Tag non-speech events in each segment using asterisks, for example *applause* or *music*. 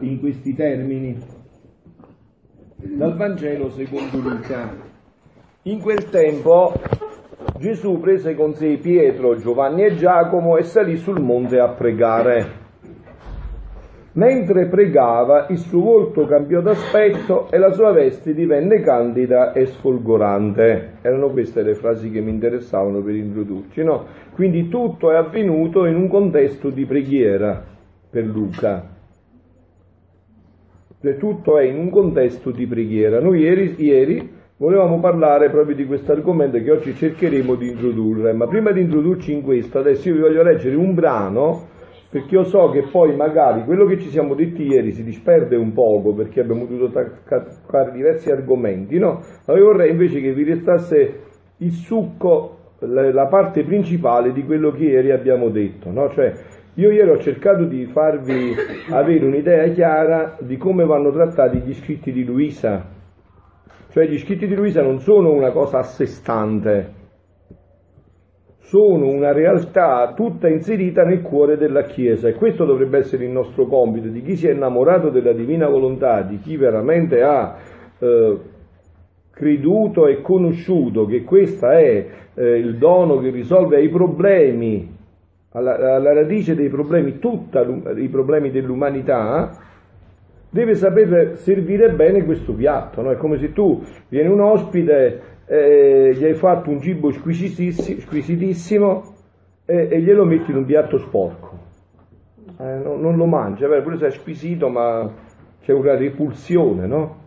in questi termini dal Vangelo secondo Luca. In quel tempo Gesù prese con sé Pietro, Giovanni e Giacomo e salì sul monte a pregare. Mentre pregava, il suo volto cambiò d'aspetto e la sua veste divenne candida e sfolgorante. Erano queste le frasi che mi interessavano per introdurci, no? Quindi tutto è avvenuto in un contesto di preghiera per Luca. Tutto è in un contesto di preghiera. Noi ieri, ieri volevamo parlare proprio di questo argomento che oggi cercheremo di introdurre, ma prima di introdurci in questo, adesso io vi voglio leggere un brano perché io so che poi magari quello che ci siamo detti ieri si disperde un poco perché abbiamo dovuto toccare diversi argomenti, no? Ma io vorrei invece che vi restasse il succo, la parte principale di quello che ieri abbiamo detto, no? Cioè, io ieri ho cercato di farvi avere un'idea chiara di come vanno trattati gli scritti di Luisa. Cioè gli scritti di Luisa non sono una cosa a sé stante, sono una realtà tutta inserita nel cuore della Chiesa e questo dovrebbe essere il nostro compito di chi si è innamorato della divina volontà, di chi veramente ha eh, creduto e conosciuto che questo è eh, il dono che risolve i problemi, alla, alla radice dei problemi, tutti i problemi dell'umanità, deve saper servire bene questo piatto. No? È come se tu vieni un ospite eh, gli hai fatto un cibo squisitissimo, squisitissimo e, e, glielo metti in un piatto sporco. Eh, non, non, lo mangia, pure se è squisito, ma c'è una repulsione, no?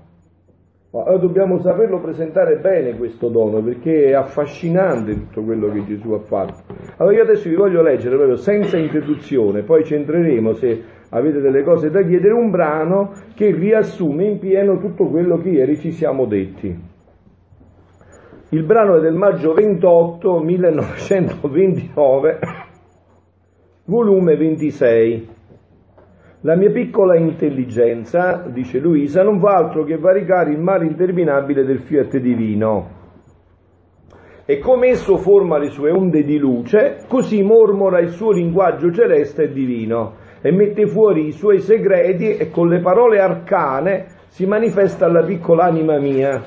Ma dobbiamo saperlo presentare bene questo dono perché è affascinante tutto quello che Gesù ha fatto. Allora io adesso vi voglio leggere proprio senza introduzione, poi ci entreremo se avete delle cose da chiedere, un brano che riassume in pieno tutto quello che ieri ci siamo detti. Il brano è del maggio 28 1929, volume 26. La mia piccola intelligenza, dice Luisa, non fa altro che varicare il mare interminabile del fiat divino. E come esso forma le sue onde di luce, così mormora il suo linguaggio celeste e divino e mette fuori i suoi segreti e con le parole arcane si manifesta alla piccola anima mia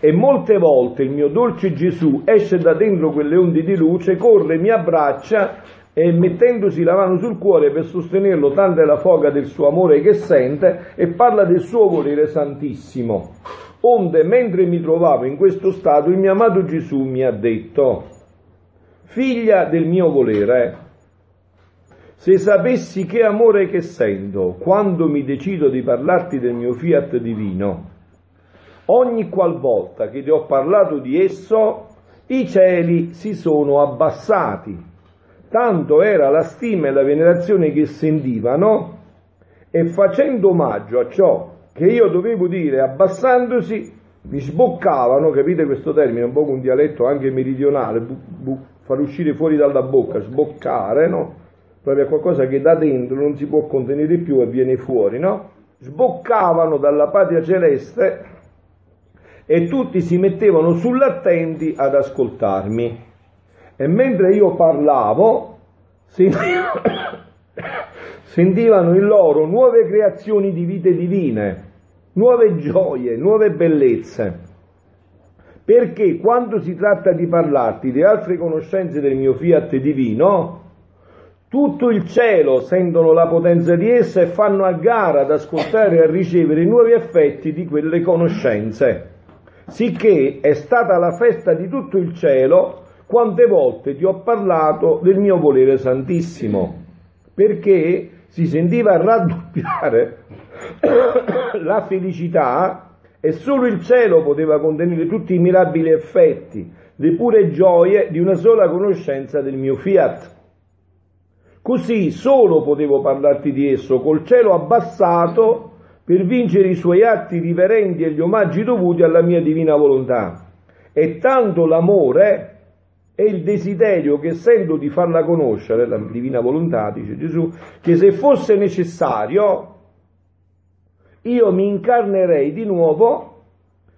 e molte volte il mio dolce Gesù esce da dentro quelle onde di luce, corre, mi abbraccia e mettendosi la mano sul cuore per sostenerlo, tanta è la foga del suo amore che sente, e parla del suo volere santissimo. Onde, mentre mi trovavo in questo stato, il mio amato Gesù mi ha detto, figlia del mio volere, se sapessi che amore che sento quando mi decido di parlarti del mio fiat divino, ogni qualvolta che ti ho parlato di esso, i cieli si sono abbassati. Tanto era la stima e la venerazione che sentivano, e facendo omaggio a ciò che io dovevo dire abbassandosi, mi sboccavano, capite questo termine, un po' un dialetto anche meridionale, bu, bu, far uscire fuori dalla bocca, sboccare, no? Proprio qualcosa che da dentro non si può contenere più e viene fuori, no? Sboccavano dalla patria celeste e tutti si mettevano sull'attenti ad ascoltarmi. E mentre io parlavo, *coughs* sentivano in loro nuove creazioni di vite divine, nuove gioie, nuove bellezze. Perché quando si tratta di parlarti di altre conoscenze del mio fiat divino, tutto il cielo sentono la potenza di essa e fanno a gara ad ascoltare e a ricevere i nuovi effetti di quelle conoscenze sicché è stata la festa di tutto il cielo quante volte ti ho parlato del mio volere santissimo, perché si sentiva raddoppiare *coughs* la felicità e solo il cielo poteva contenere tutti i mirabili effetti, le pure gioie di una sola conoscenza del mio fiat. Così solo potevo parlarti di esso, col cielo abbassato per vincere i suoi atti riverenti e gli omaggi dovuti alla mia divina volontà. E tanto l'amore e il desiderio che sento di farla conoscere, la divina volontà, dice Gesù, che se fosse necessario io mi incarnerei di nuovo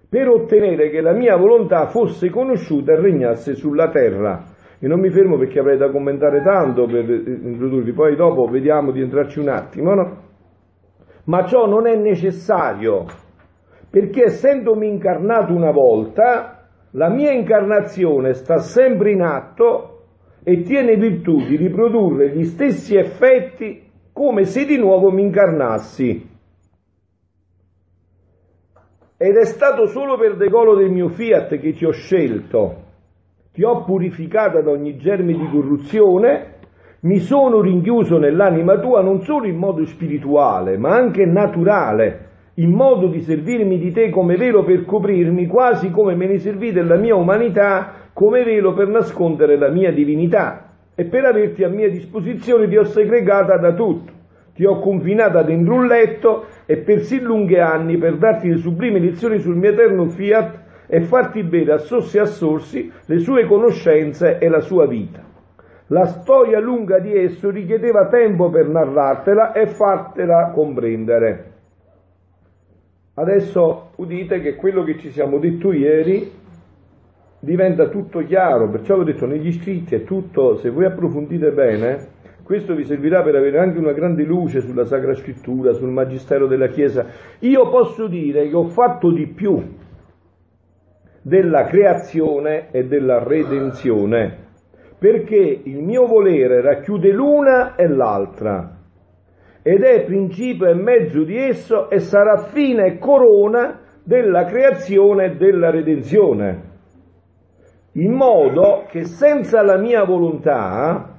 per ottenere che la mia volontà fosse conosciuta e regnasse sulla terra. E non mi fermo perché avrei da commentare tanto per introdurvi, poi dopo vediamo di entrarci un attimo, no? ma ciò non è necessario, perché essendomi incarnato una volta, la mia incarnazione sta sempre in atto e tiene virtù di riprodurre gli stessi effetti come se di nuovo mi incarnassi. Ed è stato solo per decolo del mio fiat che ti ho scelto, ti ho purificata da ogni germe di corruzione, mi sono rinchiuso nell'anima tua non solo in modo spirituale, ma anche naturale, in modo di servirmi di te come velo per coprirmi, quasi come me ne servì della mia umanità come velo per nascondere la mia divinità. E per averti a mia disposizione ti ho segregata da tutto, ti ho confinata dentro un letto e per sì lunghi anni per darti le sublime lezioni sul mio eterno fiat e farti bere a sossi e a sorsi le sue conoscenze e la sua vita. La storia lunga di esso richiedeva tempo per narrartela e fartela comprendere. Adesso udite che quello che ci siamo detto ieri diventa tutto chiaro, perciò ho detto negli scritti è tutto, se voi approfondite bene, questo vi servirà per avere anche una grande luce sulla Sacra Scrittura, sul Magistero della Chiesa. Io posso dire che ho fatto di più della creazione e della redenzione, perché il mio volere racchiude l'una e l'altra, ed è principio e mezzo di esso e sarà fine e corona della creazione e della redenzione. In modo che senza la mia volontà,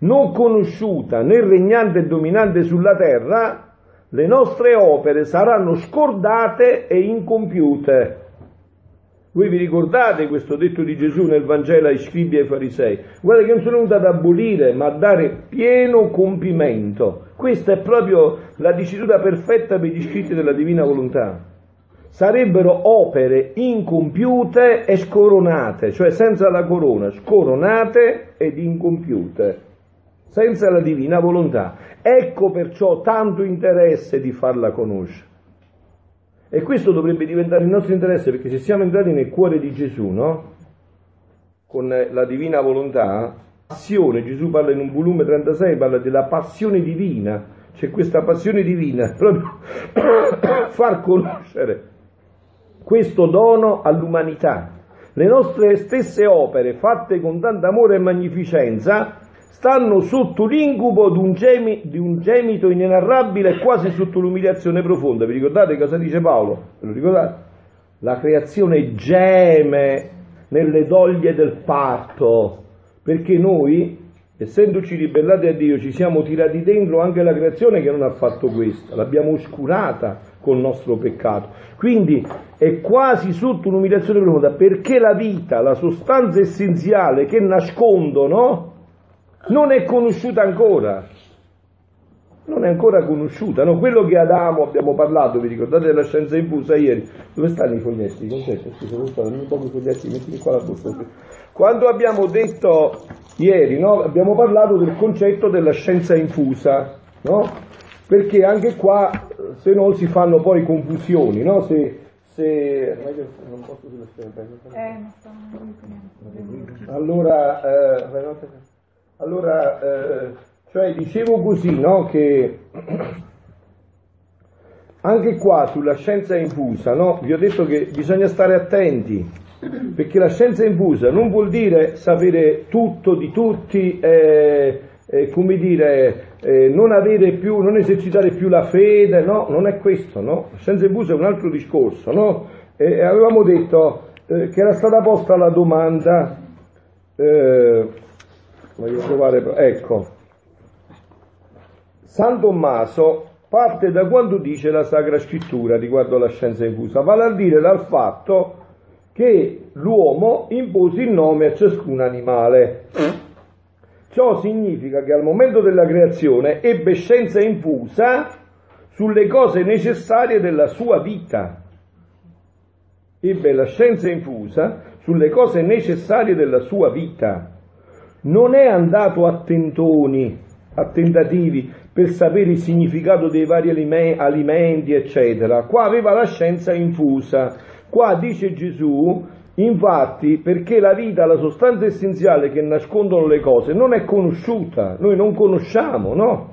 non conosciuta né regnante e dominante sulla terra, le nostre opere saranno scordate e incompiute. Voi vi ricordate questo detto di Gesù nel Vangelo ai scribi e ai farisei? Guarda che non sono venuto ad abolire, ma a dare pieno compimento. Questa è proprio la dicitura perfetta per gli scritti della divina volontà. Sarebbero opere incompiute e scoronate, cioè senza la corona, scoronate ed incompiute, senza la divina volontà. Ecco perciò tanto interesse di farla conoscere. E questo dovrebbe diventare il nostro interesse perché se siamo entrati nel cuore di Gesù, no? Con la divina volontà, passione, Gesù parla in un volume 36, parla della passione divina, c'è questa passione divina, *coughs* proprio *coughs* far conoscere questo dono all'umanità. Le nostre stesse opere, fatte con tanto amore e magnificenza, stanno sotto l'incubo di un, gemi, di un gemito inenarrabile e quasi sotto l'umiliazione profonda. Vi ricordate cosa dice Paolo? Ve lo ricordate? La creazione geme nelle doglie del parto, perché noi, essendoci ribellati a Dio, ci siamo tirati dentro anche la creazione che non ha fatto questo, l'abbiamo oscurata col nostro peccato. Quindi è quasi sotto un'umiliazione profonda, perché la vita, la sostanza essenziale che nascondono, non è conosciuta ancora, non è ancora conosciuta, no? quello che Adamo abbiamo parlato, vi ricordate della scienza infusa ieri? Dove stanno i foglietti? Concetto, scusa, dove stanno? Un po' i foglietti, mettili qua la borsa. Quando abbiamo detto ieri, no? abbiamo parlato del concetto della scienza infusa, no? perché anche qua se no si fanno poi confusioni, no? se, se... Eh, allora, eh, allora eh, cioè dicevo così, no? Che *clears throat* anche qua sulla scienza infusa, no? Vi ho detto che bisogna stare attenti, perché la scienza infusa non vuol dire sapere tutto di tutti, eh, eh, come dire, eh, non avere più, non esercitare più la fede, no? Non è questo, no? La scienza infusa è un altro discorso, no? avevamo detto eh, che era stata posta la domanda, eh, voglio provare, ecco, San Tommaso parte da quanto dice la Sacra Scrittura riguardo alla scienza infusa, vale a dire dal fatto che l'uomo impose il nome a ciascun animale. Ciò significa che al momento della creazione ebbe scienza infusa sulle cose necessarie della sua vita. Ebbe la scienza infusa sulle cose necessarie della sua vita. Non è andato a tentoni, a tentativi per sapere il significato dei vari alimenti, eccetera. Qua aveva la scienza infusa. Qua dice Gesù, infatti, perché la vita, la sostanza essenziale che nascondono le cose, non è conosciuta, noi non conosciamo, no?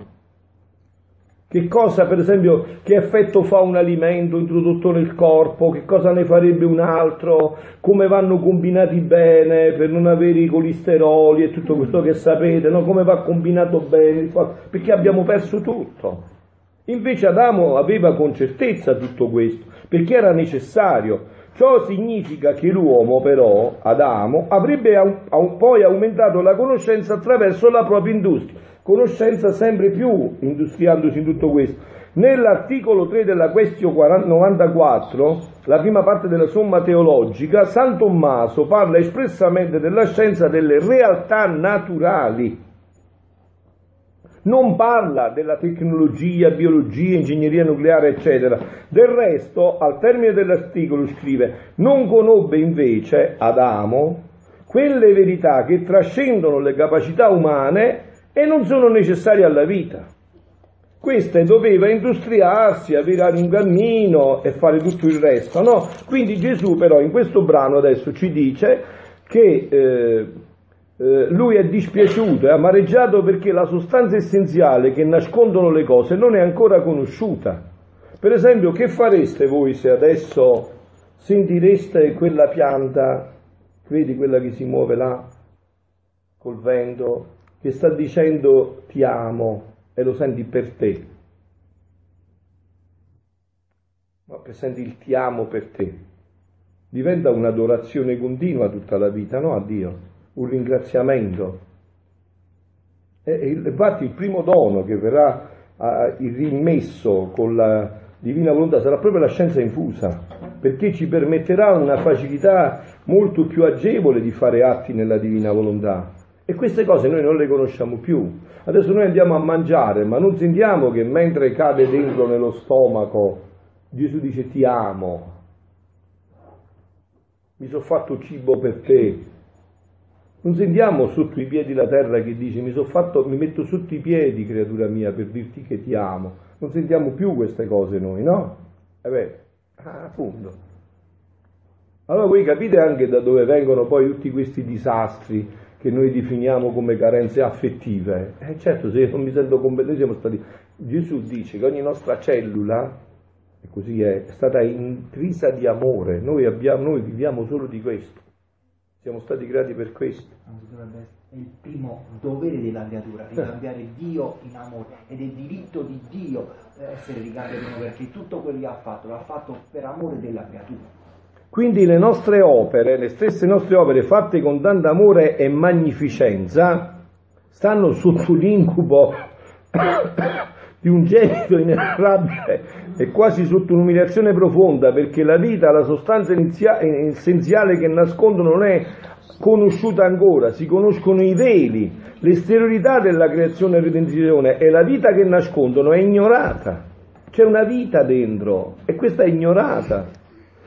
Che cosa, per esempio, che effetto fa un alimento introdotto nel corpo, che cosa ne farebbe un altro, come vanno combinati bene per non avere i colesteroli e tutto questo che sapete, no? come va combinato bene, perché abbiamo perso tutto. Invece Adamo aveva con certezza tutto questo, perché era necessario. Ciò significa che l'uomo però, Adamo, avrebbe poi aumentato la conoscenza attraverso la propria industria conoscenza sempre più industriandosi in tutto questo. Nell'articolo 3 della Questio 94, la prima parte della somma teologica, San Tommaso parla espressamente della scienza delle realtà naturali. Non parla della tecnologia, biologia, ingegneria nucleare, eccetera. Del resto, al termine dell'articolo scrive, non conobbe invece Adamo quelle verità che trascendono le capacità umane e non sono necessari alla vita. Queste doveva industriarsi, avere un cammino e fare tutto il resto, no? Quindi Gesù però in questo brano adesso ci dice che eh, eh, lui è dispiaciuto, è amareggiato perché la sostanza essenziale che nascondono le cose non è ancora conosciuta. Per esempio, che fareste voi se adesso sentireste quella pianta, vedi quella che si muove là, col vento, che sta dicendo ti amo e lo senti per te. Ma senti il ti amo per te. Diventa un'adorazione continua tutta la vita, no? A Dio, un ringraziamento. E, infatti il primo dono che verrà rimesso con la divina volontà sarà proprio la scienza infusa, perché ci permetterà una facilità molto più agevole di fare atti nella divina volontà. E queste cose noi non le conosciamo più. Adesso noi andiamo a mangiare, ma non sentiamo che mentre cade dentro nello stomaco Gesù dice ti amo, mi sono fatto cibo per te. Non sentiamo sotto i piedi la terra che dice mi, fatto, mi metto sotto i piedi, creatura mia, per dirti che ti amo. Non sentiamo più queste cose noi, no? E beh, ah, appunto. Allora voi capite anche da dove vengono poi tutti questi disastri che noi definiamo come carenze affettive. Eh certo, se io non mi sento competente, siamo stati... Gesù dice che ogni nostra cellula, e così è, è stata intrisa di amore, noi, abbiamo, noi viviamo solo di questo, siamo stati creati per questo. È il primo dovere della creatura, ricambiare Dio in amore ed è diritto di Dio essere ricambiato perché tutto quello che ha fatto l'ha fatto per amore della creatura. Quindi le nostre opere, le stesse nostre opere fatte con tanto amore e magnificenza, stanno sotto l'incubo di un genito inerrabile e quasi sotto un'umiliazione profonda, perché la vita, la sostanza essenziale che nascondono non è conosciuta ancora, si conoscono i veli, l'esteriorità della creazione e redenzione e la vita che nascondono è ignorata. C'è una vita dentro e questa è ignorata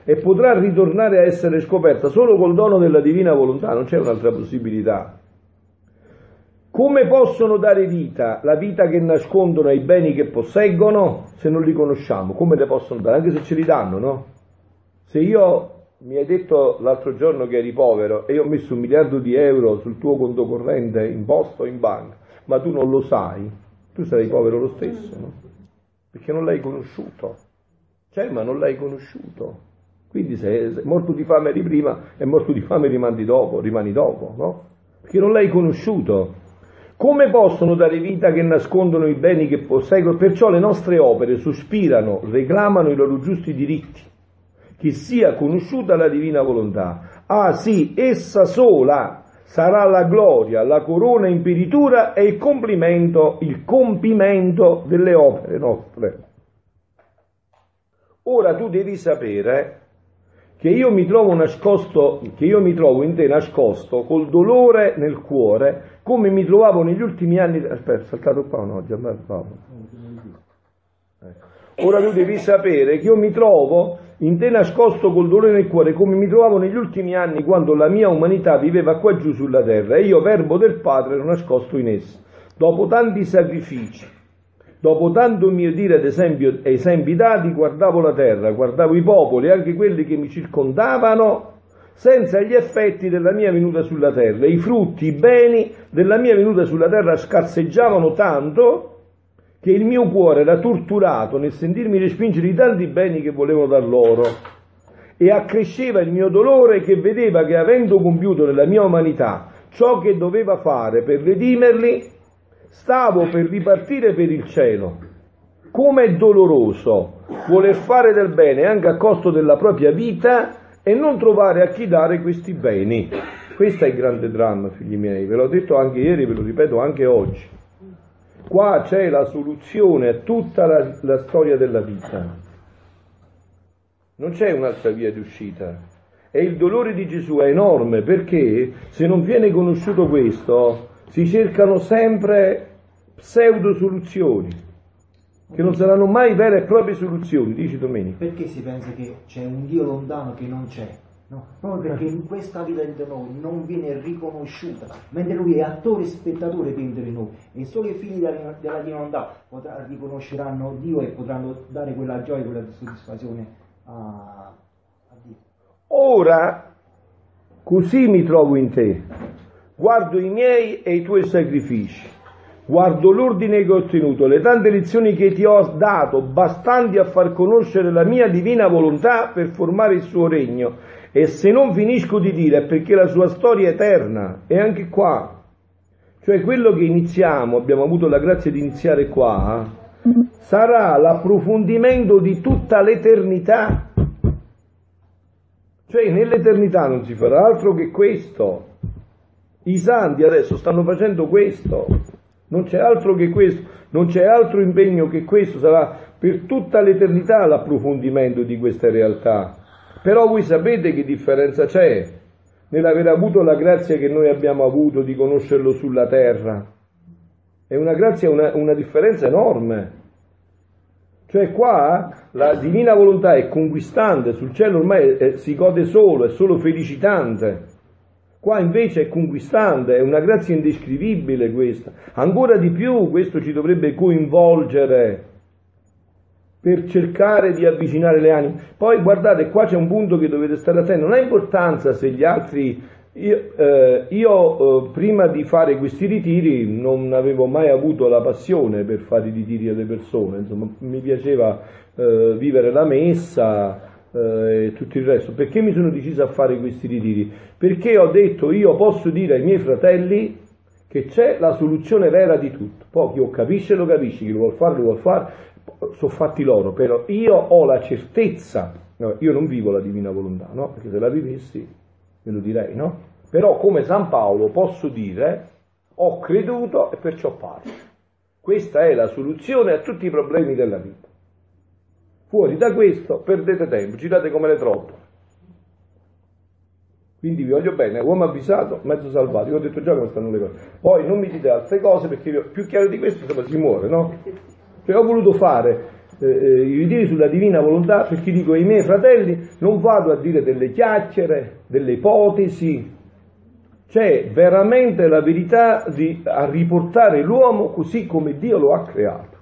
e potrà ritornare a essere scoperta solo col dono della divina volontà, non c'è un'altra possibilità. Come possono dare vita, la vita che nascondono ai beni che posseggono, se non li conosciamo? Come le possono dare? Anche se ce li danno, no? Se io mi hai detto l'altro giorno che eri povero e io ho messo un miliardo di euro sul tuo conto corrente in posto o in banca, ma tu non lo sai, tu sarai povero lo stesso, no? Perché non l'hai conosciuto. Cioè, ma non l'hai conosciuto. Quindi se è morto di fame eri prima e morto di fame rimani dopo, rimani dopo, no? Perché non l'hai conosciuto. Come possono dare vita che nascondono i beni che posseggono? Perciò le nostre opere sospirano, reclamano i loro giusti diritti, che sia conosciuta la divina volontà. Ah sì, essa sola sarà la gloria, la corona imperitura e il complimento, il compimento delle opere nostre. Ora tu devi sapere che io mi trovo nascosto, che io mi trovo in te nascosto col dolore nel cuore, come mi trovavo negli ultimi anni. Aspetta, saltato qua no, già Paolo. Ecco. Ora tu devi sapere che io mi trovo in te nascosto col dolore nel cuore, come mi trovavo negli ultimi anni quando la mia umanità viveva qua giù sulla terra e io, verbo del Padre, ero nascosto in essa. Dopo tanti sacrifici, Dopo tanto mio dire, ad esempio, esempi dati, guardavo la terra, guardavo i popoli, anche quelli che mi circondavano, senza gli effetti della mia venuta sulla terra. I frutti, i beni della mia venuta sulla terra scarseggiavano tanto che il mio cuore era torturato nel sentirmi respingere i tanti beni che volevo dar loro e accresceva il mio dolore che vedeva che avendo compiuto nella mia umanità ciò che doveva fare per redimerli, stavo per ripartire per il cielo. Come è doloroso voler fare del bene anche a costo della propria vita e non trovare a chi dare questi beni. Questo è il grande dramma, figli miei, ve l'ho detto anche ieri, ve lo ripeto anche oggi. Qua c'è la soluzione a tutta la, la storia della vita. Non c'è un'altra via di uscita. E il dolore di Gesù è enorme perché se non viene conosciuto questo, si cercano sempre pseudo soluzioni, che non saranno mai vere e proprie soluzioni, dice Domenico. Perché si pensa che c'è un Dio lontano che non c'è? No, proprio perché in questa vita di noi non viene riconosciuta, mentre lui è attore e spettatore dentro di noi e solo i figli della, della divinità riconosceranno Dio e potranno dare quella gioia, quella soddisfazione a, a Dio. Ora, così mi trovo in te, guardo i miei e i tuoi sacrifici, guardo l'ordine che ho ottenuto, le tante lezioni che ti ho dato, bastanti a far conoscere la mia divina volontà per formare il suo regno e se non finisco di dire è perché la sua storia è eterna, e anche qua, cioè quello che iniziamo, abbiamo avuto la grazia di iniziare qua, sarà l'approfondimento di tutta l'eternità. Cioè nell'eternità non si farà altro che questo. I santi adesso stanno facendo questo, non c'è altro che questo, non c'è altro impegno che questo, sarà per tutta l'eternità l'approfondimento di queste realtà. Però voi sapete che differenza c'è nell'aver avuto la grazia che noi abbiamo avuto di conoscerlo sulla terra. È una grazia, una, una differenza enorme. Cioè qua la divina volontà è conquistante, sul cielo ormai è, si gode solo, è solo felicitante. Qua invece è conquistante, è una grazia indescrivibile questa. Ancora di più questo ci dovrebbe coinvolgere per cercare di avvicinare le anime. Poi guardate, qua c'è un punto che dovete stare attenti, non ha importanza se gli altri... Io, eh, io eh, prima di fare questi ritiri non avevo mai avuto la passione per fare i ritiri alle persone, insomma mi piaceva eh, vivere la messa e tutto il resto. Perché mi sono deciso a fare questi ritiri? Perché ho detto io posso dire ai miei fratelli che c'è la soluzione vera di tutto. Poi chi lo capisce lo capisce, chi lo vuole fare lo vuole fare, sono fatti loro, però io ho la certezza, no, io non vivo la divina volontà, no? Perché se la vivessi ve lo direi, no? Però come San Paolo posso dire ho creduto e perciò parlo. Questa è la soluzione a tutti i problemi della vita. Fuori da questo perdete tempo, girate come le troppe. Quindi vi voglio bene, uomo avvisato, mezzo salvato. Io ho detto già come stanno le cose. Poi non mi dite altre cose perché più chiaro di questo insomma, si muore, no? Cioè ho voluto fare eh, eh, i ritiri sulla divina volontà perché dico ai miei fratelli non vado a dire delle chiacchiere, delle ipotesi, c'è veramente la verità di, a riportare l'uomo così come Dio lo ha creato.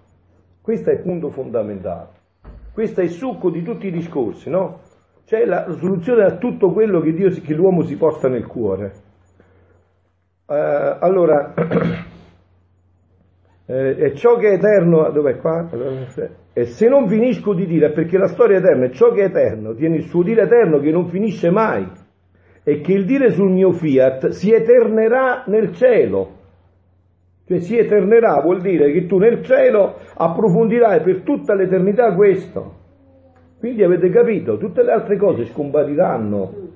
Questo è il punto fondamentale. Questo è il succo di tutti i discorsi, no? C'è la soluzione a tutto quello che, Dio, che l'uomo si porta nel cuore. Uh, allora, *clears throat* eh, e ciò che è eterno, dov'è qua? E se non finisco di dire, perché la storia è eterna, e ciò che è eterno tiene il suo dire eterno che non finisce mai, e che il dire sul mio fiat si eternerà nel cielo. Cioè si eternerà vuol dire che tu nel cielo approfondirai per tutta l'eternità questo. Quindi avete capito, tutte le altre cose scompariranno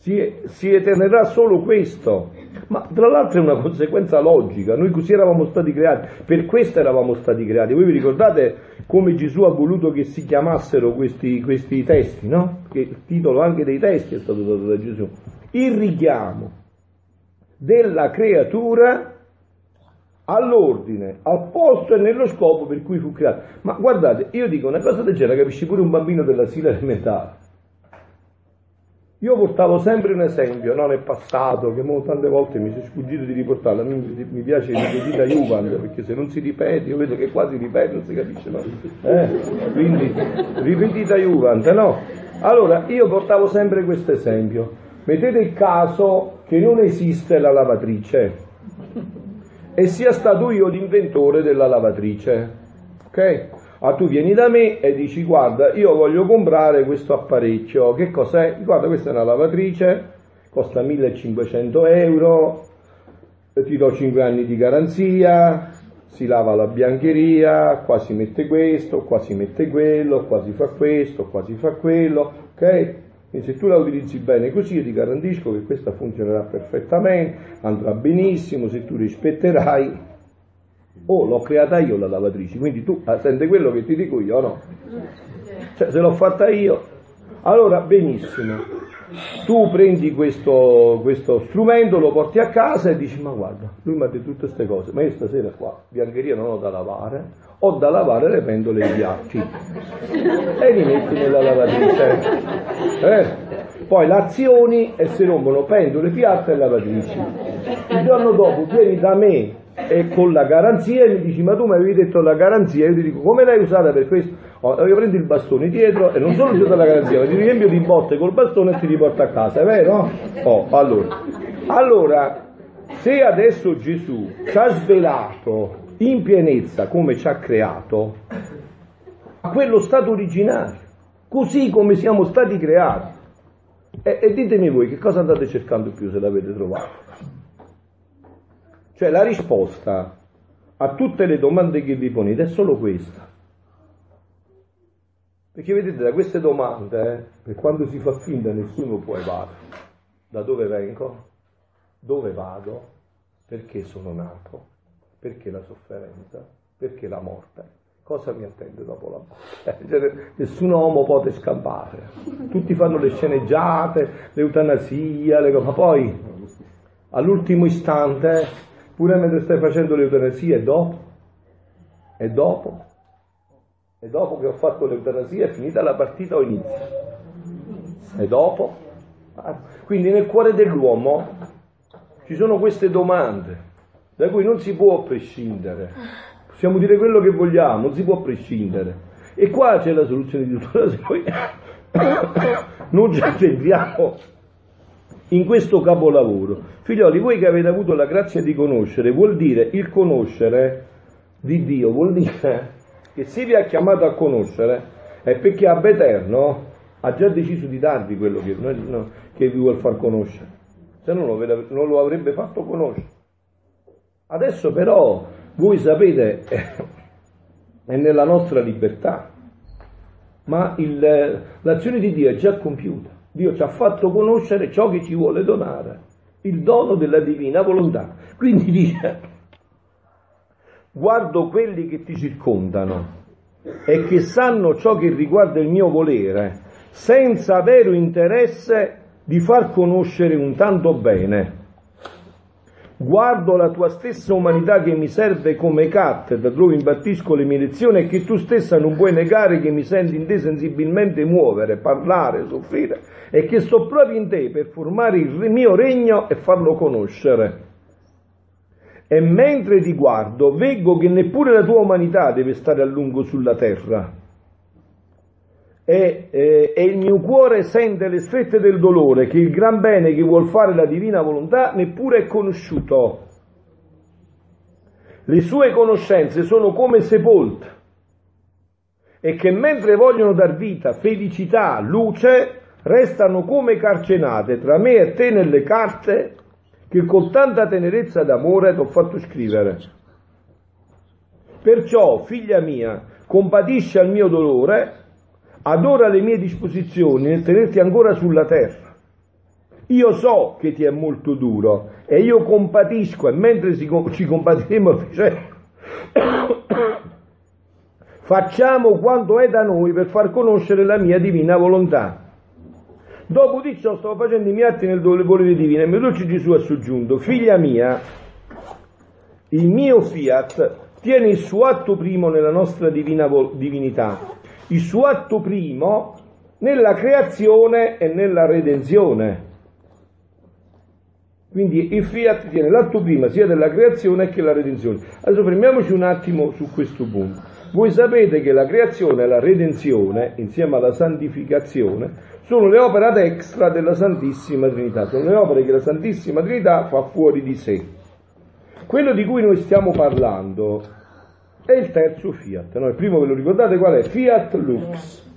si, si eternerà solo questo. Ma tra l'altro è una conseguenza logica, noi così eravamo stati creati, per questo eravamo stati creati. Voi vi ricordate come Gesù ha voluto che si chiamassero questi, questi testi, no? Che il titolo anche dei testi è stato dato da Gesù. Il richiamo della creatura all'ordine, al posto e nello scopo per cui fu creato. Ma guardate, io dico una cosa del genere, capisci pure un bambino dell'asilo elementare. Io portavo sempre un esempio, no, nel passato, che tante volte mi è sfuggito di riportarlo, me mi piace ripetita Juventus, perché se non si ripete, io vedo che quasi ripete, non si capisce, no? Eh? Quindi, ripetita Juventus, no? Allora, io portavo sempre questo esempio. Mettete il caso che non esiste la lavatrice e sia stato io l'inventore della lavatrice. Ok? Ah, tu vieni da me e dici guarda io voglio comprare questo apparecchio, che cos'è? Guarda questa è una lavatrice, costa 1500 euro, ti do 5 anni di garanzia, si lava la biancheria, qua si mette questo, qua si mette quello, qua si fa questo, qua si fa quello, ok? Quindi se tu la utilizzi bene così io ti garantisco che questa funzionerà perfettamente, andrà benissimo, se tu rispetterai Oh, l'ho creata io la lavatrice, quindi tu ah, senti quello che ti dico io o no? Cioè, se l'ho fatta io, allora benissimo. Tu prendi questo, questo, strumento, lo porti a casa e dici, ma guarda, lui mi ha detto tutte queste cose, ma io stasera qua, biancheria non ho da lavare, ho da lavare le pendole e i piatti. E li metti nella lavatrice. Eh? Poi l'azioni e si rompono pendole, piatti e lavatrici. Il giorno dopo vieni da me e con la garanzia e mi dici ma tu mi avevi detto la garanzia io ti dico come l'hai usata per questo oh, io prendo il bastone dietro e non solo ti do la garanzia ma ti riempio di botte col bastone e ti riporto a casa è vero? Oh, allora. allora se adesso Gesù ci ha svelato in pienezza come ci ha creato a quello stato originario così come siamo stati creati e, e ditemi voi che cosa andate cercando più se l'avete trovato cioè la risposta a tutte le domande che vi ponete è solo questa. Perché vedete, da queste domande, eh, per quando si fa finta nessuno può evadere. Da dove vengo? Dove vado? Perché sono nato? Perché la sofferenza? Perché la morte? Cosa mi attende dopo la morte? *laughs* Cioè, nessun uomo può scappare. Tutti fanno le sceneggiate, l'eutanasia, le... ma poi all'ultimo istante pure mentre stai facendo l'eutanasia e dopo, e dopo, e dopo che ho fatto l'eutanasia è finita la partita o inizia? E dopo? Quindi nel cuore dell'uomo ci sono queste domande da cui non si può prescindere. Possiamo dire quello che vogliamo, non si può prescindere. E qua c'è la soluzione di tutto. Se *coughs* noi non ci attendiamo in questo capolavoro. Figlioli, voi che avete avuto la grazia di conoscere, vuol dire il conoscere di Dio, vuol dire che se vi ha chiamato a conoscere è perché Abba Eterno ha già deciso di darvi quello che, no, che vi vuol far conoscere, se no non lo avrebbe fatto conoscere. Adesso però voi sapete, è nella nostra libertà, ma il, l'azione di Dio è già compiuta. Dio ci ha fatto conoscere ciò che ci vuole donare, il dono della divina volontà. Quindi dice, guardo quelli che ti circondano e che sanno ciò che riguarda il mio volere, senza vero interesse di far conoscere un tanto bene guardo la tua stessa umanità che mi serve come cattedra, dove imbattisco le mie lezioni e che tu stessa non puoi negare che mi senti in te sensibilmente muovere, parlare, soffrire e che sto proprio in te per formare il mio regno e farlo conoscere. E mentre ti guardo, veggo che neppure la tua umanità deve stare a lungo sulla terra e, eh, e, il mio cuore sente le strette del dolore che il gran bene che vuol fare la divina volontà neppure è conosciuto. Le sue conoscenze sono come sepolte e che mentre vogliono dar vita, felicità, luce, restano come carcenate tra me e te nelle carte che con tanta tenerezza d'amore ti ho fatto scrivere. Perciò, figlia mia, compatisci al mio dolore adora le mie disposizioni nel tenerti ancora sulla terra. Io so che ti è molto duro e io compatisco e mentre ci compatiremo cioè, facciamo quanto è da noi per far conoscere la mia divina volontà. Dopo di ciò stavo facendo i miei atti nel volere divino e mio dolce Gesù ha soggiunto, figlia mia, il mio fiat tiene il suo atto primo nella nostra divina divinità il suo atto primo nella creazione e nella redenzione. Quindi il fiat tiene l'atto prima sia della creazione che della redenzione. Adesso fermiamoci un attimo su questo punto. Voi sapete che la creazione e la redenzione, insieme alla santificazione, sono le opere ad extra della Santissima Trinità, sono le opere che la Santissima Trinità fa fuori di sé. quello di cui noi stiamo parlando è il terzo fiat. No? Il primo ve lo ricordate qual è? Fiat lux.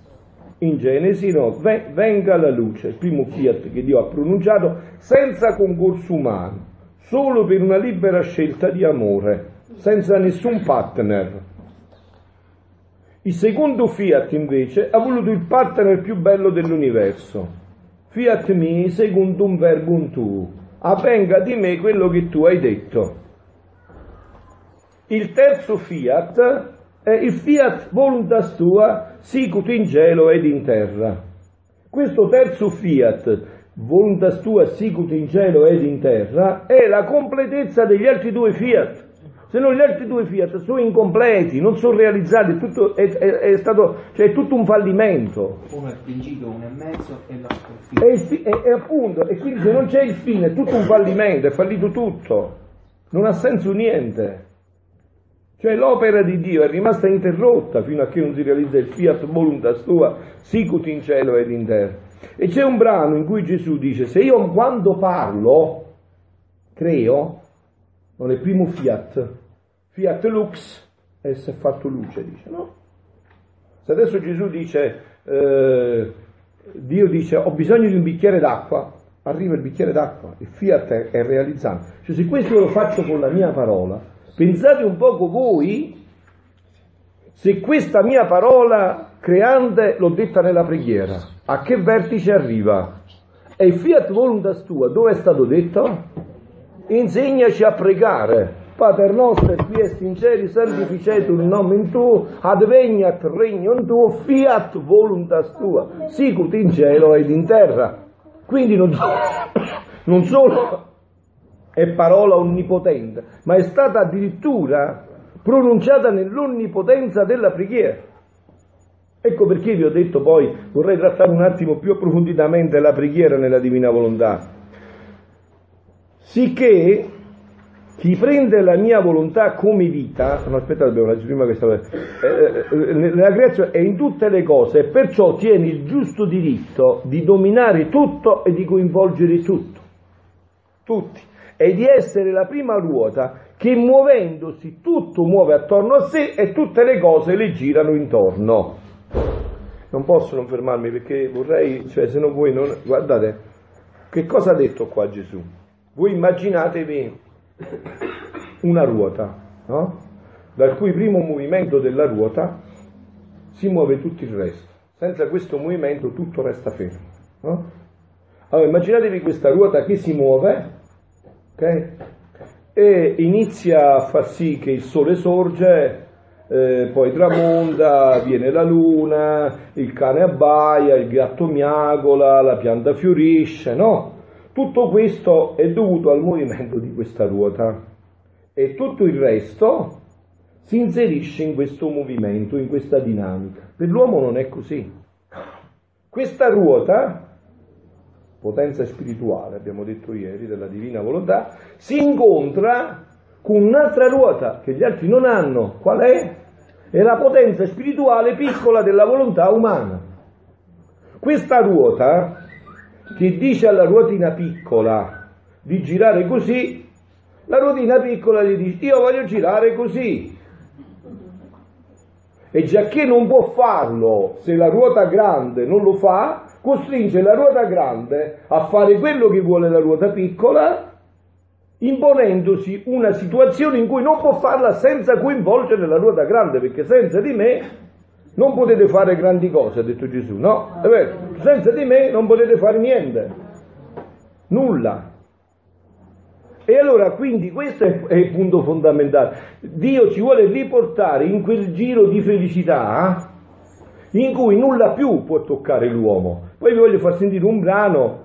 In Genesi no, venga la luce, il primo fiat che Dio ha pronunciato senza concorso umano, solo per una libera scelta di amore, senza nessun partner. Il secondo fiat invece ha voluto il partner più bello dell'universo. Fiat mi secondo un verbum tu, avvenga di me quello che tu hai detto. Il terzo fiat è il fiat voluntas tua sicut in cielo ed in terra. Questo terzo fiat, voluntas tua sicut in cielo ed in terra, è la completezza degli altri due fiat. Se no gli altri due fiat sono incompleti, non sono realizzati, tutto è, è, è, stato, cioè, è tutto un fallimento. Uno è principio, uno è mezzo e l'altro è il fine. E, appunto, e quindi se non c'è il fine è tutto un fallimento, è fallito tutto. Non ha senso niente. Cioè l'opera di Dio è rimasta interrotta fino a che non si realizza il fiat voluntas tua, sicut in cielo ed in terra. E c'è un brano in cui Gesù dice, se io quando parlo, creo, non è primo fiat, fiat lux, e si è fatto luce, dice, no? Se adesso Gesù dice, eh, Dio dice, ho bisogno di un bicchiere d'acqua, arriva il bicchiere d'acqua, il fiat è, è realizzato. Cioè se questo lo faccio con la mia parola, Pensate un poco voi se questa mia parola creante l'ho detta nella preghiera, a che vertice arriva? E fiat voluntas tua dove è stato detto? Insegnaci a pregare. Pater nostro, qui est in cieli, santificetur nomen tuo, adveniat regnum tuo, fiat voluntas tua, sicut in cielo ed in terra. Quindi non, *coughs* non solo è parola onnipotente, ma è stata addirittura pronunciata nell'onnipotenza della preghiera. Ecco perché vi ho detto poi, vorrei trattare un attimo più approfonditamente la preghiera nella divina volontà. Sicché chi prende la mia volontà come vita, no aspetta, dobbiamo leggere prima questa eh, eh, nella creazione è in tutte le cose e perciò tiene il giusto diritto di dominare tutto e di coinvolgere tutto. Tutti e di essere la prima ruota che muovendosi tutto muove attorno a sé e tutte le cose le girano intorno. Non posso non fermarmi perché vorrei, cioè se non voi non... Guardate, che cosa ha detto qua Gesù? Voi immaginatevi una ruota, no? Dal cui primo movimento della ruota si muove tutto il resto. Senza questo movimento tutto resta fermo. No? Allora immaginatevi questa ruota che si muove okay? e inizia a far sì che il sole sorge, eh, poi tramonta, viene la luna, il cane abbaia, il gatto miagola, la pianta fiorisce, no? Tutto questo è dovuto al movimento di questa ruota e tutto il resto si inserisce in questo movimento, in questa dinamica. Per l'uomo non è così. Questa ruota potenza spirituale, abbiamo detto ieri, della divina volontà, si incontra con un'altra ruota che gli altri non hanno. Qual è? È la potenza spirituale piccola della volontà umana. Questa ruota, che dice alla ruotina piccola di girare così, la ruotina piccola gli dice io voglio girare così. E già che non può farlo se la ruota grande non lo fa, costringe la ruota grande a fare quello che vuole la ruota piccola, imponendosi una situazione in cui non può farla senza coinvolgere la ruota grande, perché senza di me non potete fare grandi cose, ha detto Gesù, no? È vero, senza di me non potete fare niente, nulla. E allora quindi questo è, il punto fondamentale. Dio ci vuole riportare in quel giro di felicità in cui nulla più può toccare l'uomo. Poi vi voglio far sentire un brano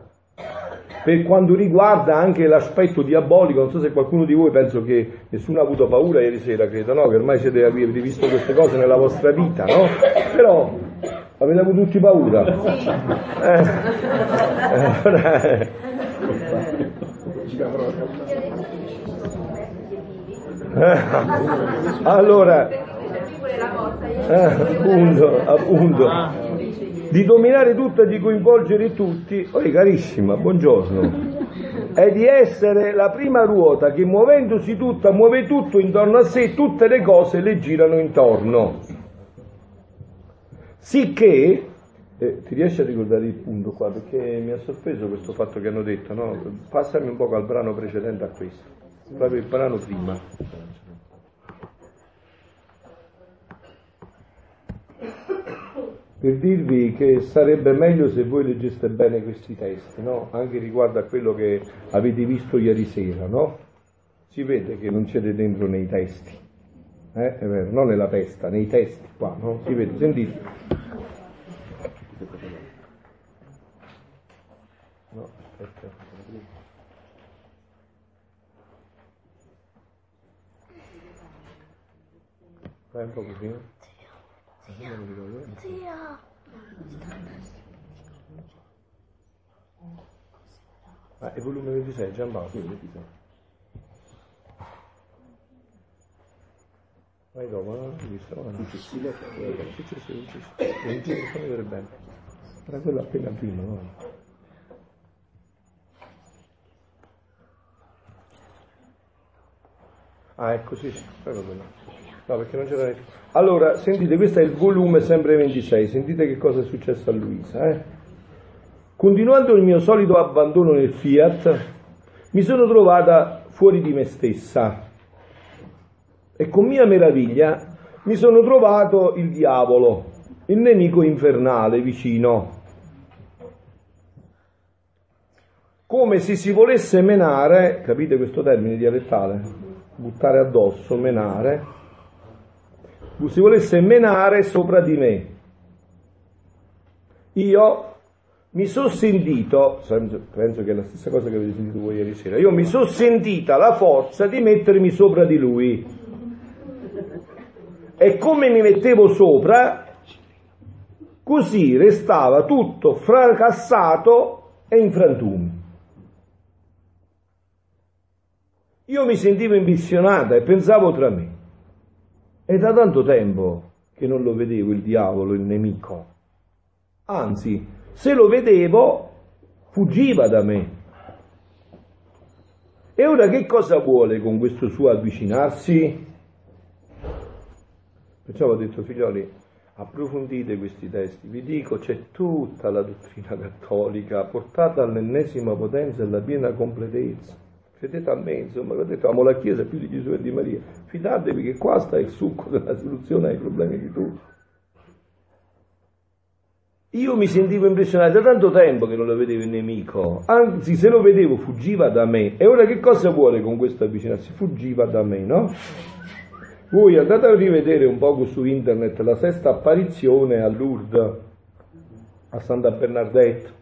per quanto riguarda anche l'aspetto diabolico, non so se qualcuno di voi penso che nessuno ha avuto paura ieri sera, credo, no? Che ormai siete, avete visto queste cose nella vostra vita, no? Però avete avuto tutti paura. Eh. *laughs* Eh. Allora, eh, appunto, appunto, di dominare tutto e di coinvolgere tutti. Oi carissima, buongiorno. è di essere la prima ruota che muovendosi tutta muove tutto intorno a sé, tutte le cose le girano intorno. Sicché, eh, ti riesci a ricordare il punto qua? Perché mi ha sorpreso questo fatto che hanno detto, no? Passami un po' al brano precedente a questo, proprio il brano prima. Per dirvi che sarebbe meglio se voi leggeste bene questi testi, no? anche riguardo a quello che avete visto ieri sera. No? Si vede che non siete dentro nei testi, eh? è vero, non nella testa, nei testi qua, no? si vede, sentite. No, aspetta. Fai un po' così. Zia. Ah, è volume 26, Giampaolo, sì, 26. Vai dopo, no? Hai visto? No? Successivo. Successivo, successivo. Non ci fa vedere bene. Era quello appena prima, no? Ah, ecco, sì, sì, proprio quello. No, perché non c'era Allora, sentite, questo è il volume sempre 26, sentite che cosa è successo a Luisa. Eh? Continuando il mio solito abbandono nel Fiat, mi sono trovata fuori di me stessa e con mia meraviglia mi sono trovato il diavolo, il nemico infernale vicino. Come se si volesse menare, capite questo termine dialettale? Buttare addosso, menare, si volesse menare sopra di me. Io mi sono sentito, penso che è la stessa cosa che avete sentito voi ieri sera, io mi sono sentita la forza di mettermi sopra di lui. E come mi mettevo sopra, così restava tutto fracassato e in frantumi. Io mi sentivo invisionata e pensavo tra me, è da tanto tempo che non lo vedevo il diavolo, il nemico. Anzi, se lo vedevo, fuggiva da me. E ora che cosa vuole con questo suo avvicinarsi? Perciò ho detto, figlioli, approfondite questi testi. Vi dico, c'è tutta la dottrina cattolica portata all'ennesima potenza e alla piena completezza. Credete a me, insomma, detto, amo la Chiesa più di Gesù e di Maria. Fidatevi che qua sta il succo della soluzione ai problemi di tutti. Io mi sentivo impressionato da tanto tempo che non lo vedevo il nemico, anzi se lo vedevo fuggiva da me. E ora che cosa vuole con questo avvicinarsi? Fuggiva da me, no? Voi andate a rivedere un poco su internet la sesta apparizione a Lourdes, a Santa Bernadette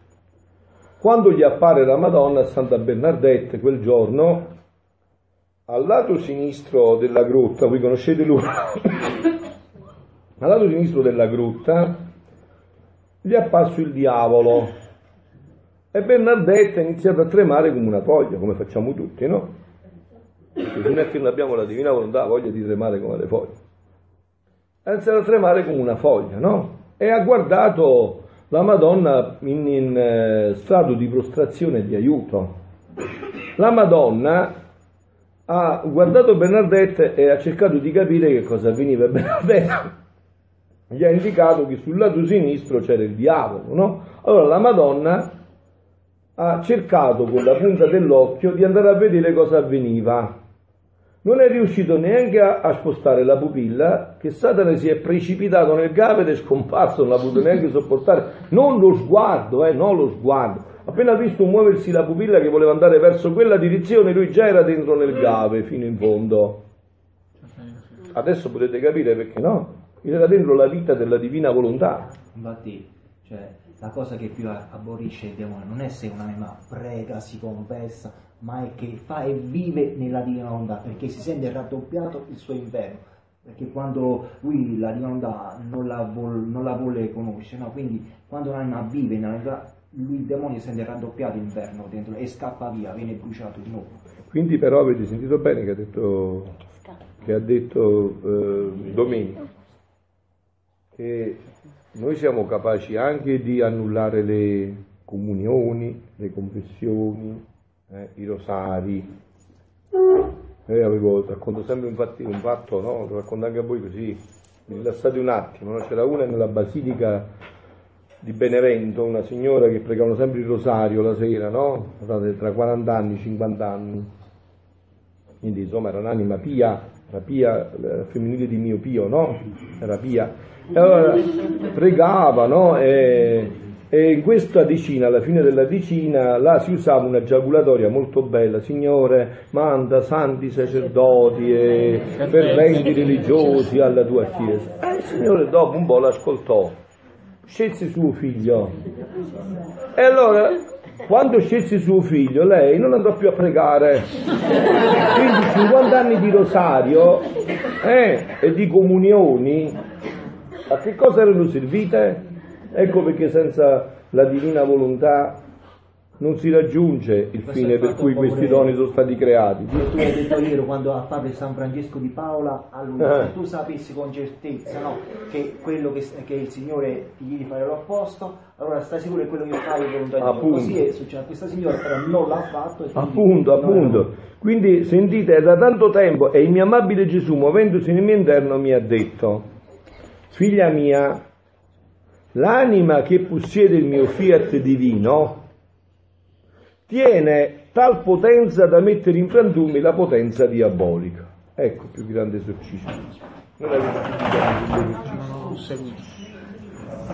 quando gli appare la Madonna a Santa Bernardette quel giorno, al lato sinistro della grotta, voi conoscete lui, *coughs* al lato sinistro della grotta gli è apparso il diavolo e Bernardetta ha iniziato a tremare come una foglia, come facciamo tutti, no? Perché fino a che non abbiamo la divina volontà, voglia di tremare come le foglie. Ha iniziato a tremare come una foglia, no? E ha guardato la Madonna in, in eh, stato di prostrazione e di aiuto. La Madonna ha guardato Bernadette e ha cercato di capire che cosa avveniva Bernadette. Gli ha indicato che sul lato sinistro c'era il diavolo, no? Allora la Madonna ha cercato con la punta dell'occhio di andare a vedere cosa avveniva non è riuscito neanche a, a, spostare la pupilla, che Satana si è precipitato nel gave ed è scomparso, non l'ha potuto neanche sopportare, non lo sguardo, eh, non lo sguardo. Appena visto muoversi la pupilla che voleva andare verso quella direzione, lui già era dentro nel gave fino in fondo. Adesso potete capire perché no? Era dentro la vita della divina volontà. Infatti, cioè, la cosa che più aborisce il demone non è se un'anima prega, si confessa, ma è che fa e vive nella divina volontà, perché si sente raddoppiato il suo inferno. Perché quando lui la divina volontà non la, vuol, non la vuole conoscere, no? quindi quando un'anima vive nella divina lui il demonio sente raddoppiato l'inferno dentro e scappa via, viene bruciato di nuovo. Quindi però avete sentito bene che ha detto, che ha detto eh, Domenico, che noi siamo capaci anche di annullare le comunioni, le confessioni, eh, i rosari. Eh, avevo, racconto sempre infatti un fatto, no? lo racconto anche a voi così, rilassate un attimo, no? c'era una nella basilica di Benevento, una signora che pregavano sempre il rosario la sera, no? Tra 40 anni, 50 anni. Quindi insomma era un'anima pia, era pia, eh, femminile di mio pio, no? Era pia. E allora pregava, no? E, e in questa decina, alla fine della decina, là si usava una giaculatoria molto bella, Signore, manda santi sacerdoti e ferventi religiosi alla tua chiesa. E il Signore dopo un po' l'ascoltò scelse suo figlio. E allora, quando scelse suo figlio, lei non andò più a pregare. Quindi 50 anni di rosario eh, e di comunioni, a che cosa erano servite? Ecco perché senza la divina volontà non si raggiunge il fine per cui questi doni sono stati creati. Tu hai detto ieri quando a Padre San Francesco di Paola, allora, se tu sapessi con certezza no, che quello che, che, il Signore ti chiede di fare l'opposto, allora stai sicuro che quello che fai è volontà di Dio. Così è successo a questa signora, però non l'ha fatto. appunto, appunto. Quindi sentite, è da tanto tempo e il mio amabile Gesù, muovendosi nel mio interno, mi ha detto, figlia mia, l'anima che possiede il mio fiat divino, tiene tal potenza da mettere in frantumi la potenza diabolica. Ecco il più grande esorcismo. Non avete,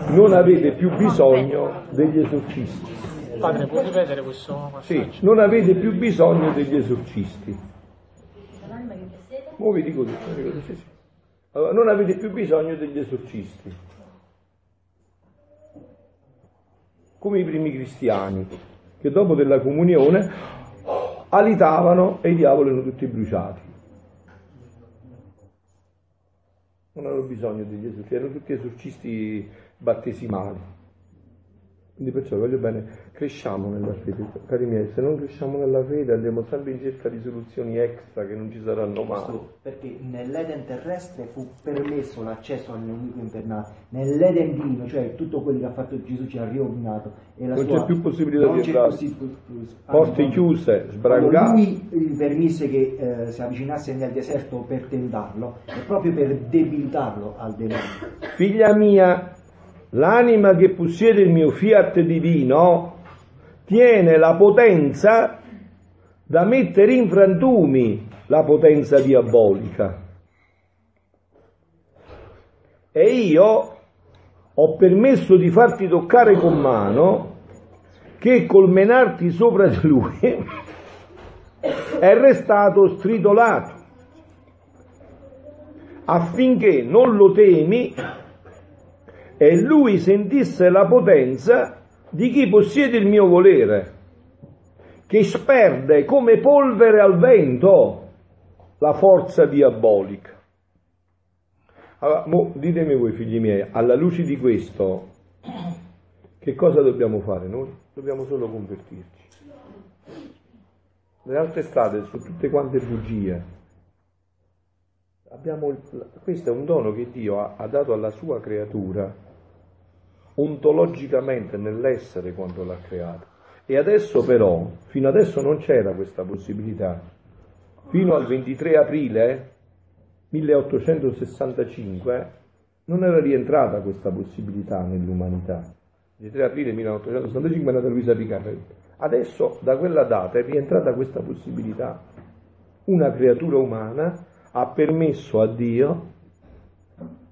non avete più bisogno degli esorcisti. Padre, puoi ripetere questo passaggio? Sì, non avete più bisogno degli esorcisti. Mo vi dico tutto. Allora, non avete più bisogno degli esorcisti. Come i primi cristiani che dopo della comunione alitavano e i diavoli erano tutti bruciati. Non avevano bisogno degli esorcisti, erano tutti esorcisti battesimali. Quindi perciò voglio bene, cresciamo nella fede, cari miei, se non cresciamo nella fede andiamo sempre in cerca di soluzioni extra che non ci saranno mai. Perché nell'Eden terrestre fu permesso l'accesso al nemico infernale, nell'Eden divino, cioè tutto quello che ha fatto Gesù ci ha riordinato. E la non sua... c'è più possibilità non di entrare. Possi... Porte chiuse, sbrangate. Lui gli permise che eh, si avvicinasse nel deserto per tentarlo, proprio per debilitarlo al demonio. Figlia mia, l'anima che possiede il mio fiat divino tiene la potenza da mettere in frantumi la potenza diabolica. E io ho permesso di farti toccare con mano che col menarti sopra di lui è restato stritolato affinché non lo temi e lui sentisse la potenza di chi possiede il mio volere, che sperde come polvere al vento la forza diabolica. Allora, mo, ditemi voi figli miei, alla luce di questo, che cosa dobbiamo fare noi? Dobbiamo solo convertirci. Le altre strade sono tutte quante bugie. Abbiamo, questo è un dono che Dio ha, ha dato alla sua creatura, ontologicamente nell'essere quando l'ha creato. E adesso però, fino adesso non c'era questa possibilità. Fino al 23 aprile 1865 non era rientrata questa possibilità nell'umanità. Il 23 aprile 1865 è nata Luisa Picarelli. Adesso da quella data è rientrata questa possibilità. Una creatura umana ha permesso a Dio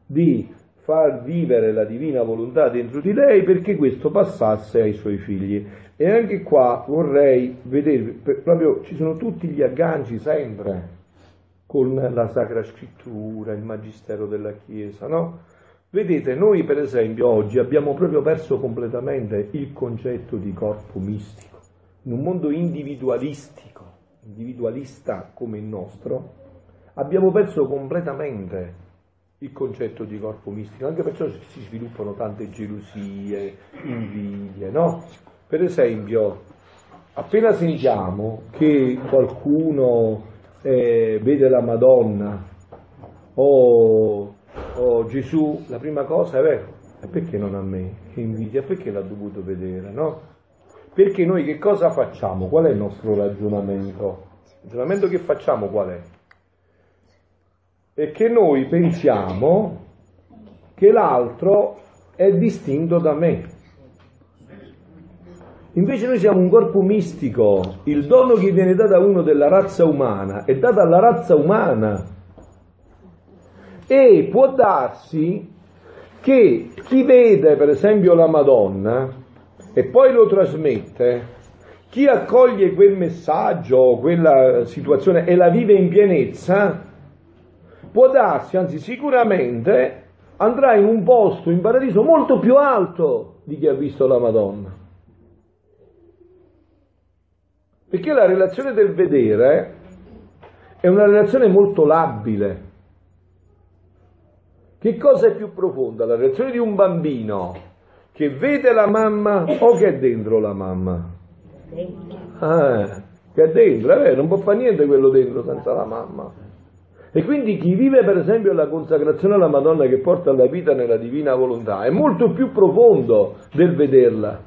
di far vivere la divina volontà dentro di lei perché questo passasse ai suoi figli. E anche qua vorrei vedere, proprio ci sono tutti gli agganci sempre con la Sacra Scrittura, il Magistero della Chiesa, no? Vedete, noi per esempio oggi abbiamo proprio perso completamente il concetto di corpo mistico. In un mondo individualistico, individualista come il nostro, abbiamo perso completamente il concetto di corpo mistico, anche perciò si sviluppano tante gelosie, invidie, no? Per esempio, appena sentiamo che qualcuno eh, vede la Madonna o, o, Gesù, la prima cosa è, beh, perché non a me? Che invidia, perché l'ha dovuto vedere, no? Perché noi che cosa facciamo? Qual è il nostro ragionamento? Il ragionamento che facciamo qual è? È che noi pensiamo che l'altro è distinto da me. Invece noi siamo un corpo mistico, il dono che viene dato a uno della razza umana è dato alla razza umana e può darsi che chi vede per esempio la Madonna e poi lo trasmette, chi accoglie quel messaggio, quella situazione e la vive in pienezza, può darsi, anzi sicuramente andrà in un posto in paradiso molto più alto di chi ha visto la Madonna. Perché la relazione del vedere è una relazione molto labile. Che cosa è più profonda? La relazione di un bambino che vede la mamma o che è dentro la mamma? Ah, che è dentro, è vero, non può fare niente quello dentro senza la mamma. E quindi chi vive per esempio la consacrazione alla Madonna che porta alla vita nella divina volontà è molto più profondo del vederla.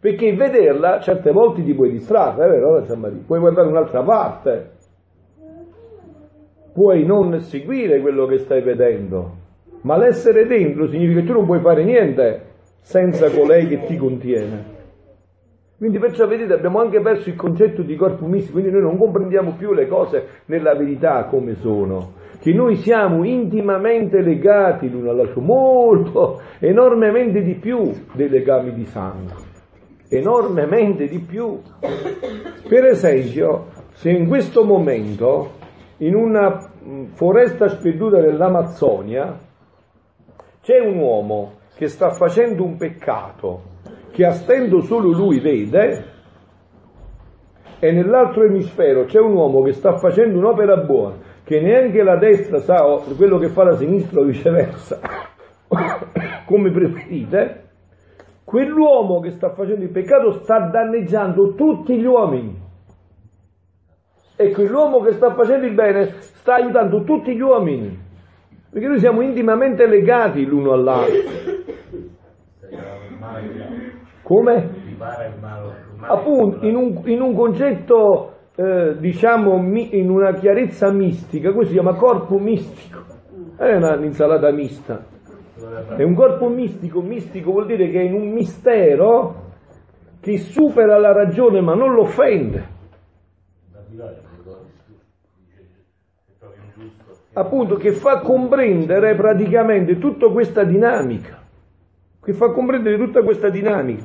Perché vederla certe volte ti puoi distrarre, è vero, puoi guardare un'altra parte, puoi non seguire quello che stai vedendo, ma l'essere dentro significa che tu non puoi fare niente senza colei che ti contiene. Quindi perciò vedete abbiamo anche perso il concetto di corpo mistico, quindi noi non comprendiamo più le cose nella verità come sono, che noi siamo intimamente legati l'uno all'altro, molto, enormemente di più dei legami di sangue enormemente di più. Per esempio, se in questo momento, in una foresta sperduta dell'Amazzonia, c'è un uomo che sta facendo un peccato che a stento solo lui vede, e nell'altro emisfero c'è un uomo che sta facendo un'opera buona, che neanche la destra sa quello che fa la sinistra o viceversa, *coughs* come preferite, quell'uomo che sta facendo il peccato sta danneggiando tutti gli uomini. E quell'uomo che sta facendo il bene sta aiutando tutti gli uomini. Perché noi siamo intimamente legati l'uno all'altro. Come? Appunto, in un, in un concetto, eh, diciamo, mi, in una chiarezza mistica, questo si chiama corpo mistico. È un'insalata mista. È un corpo mistico, mistico vuol dire che è in un mistero che supera la ragione ma non l'offende. Appunto, che fa comprendere praticamente tutta questa dinamica, che fa comprendere tutta questa dinamica.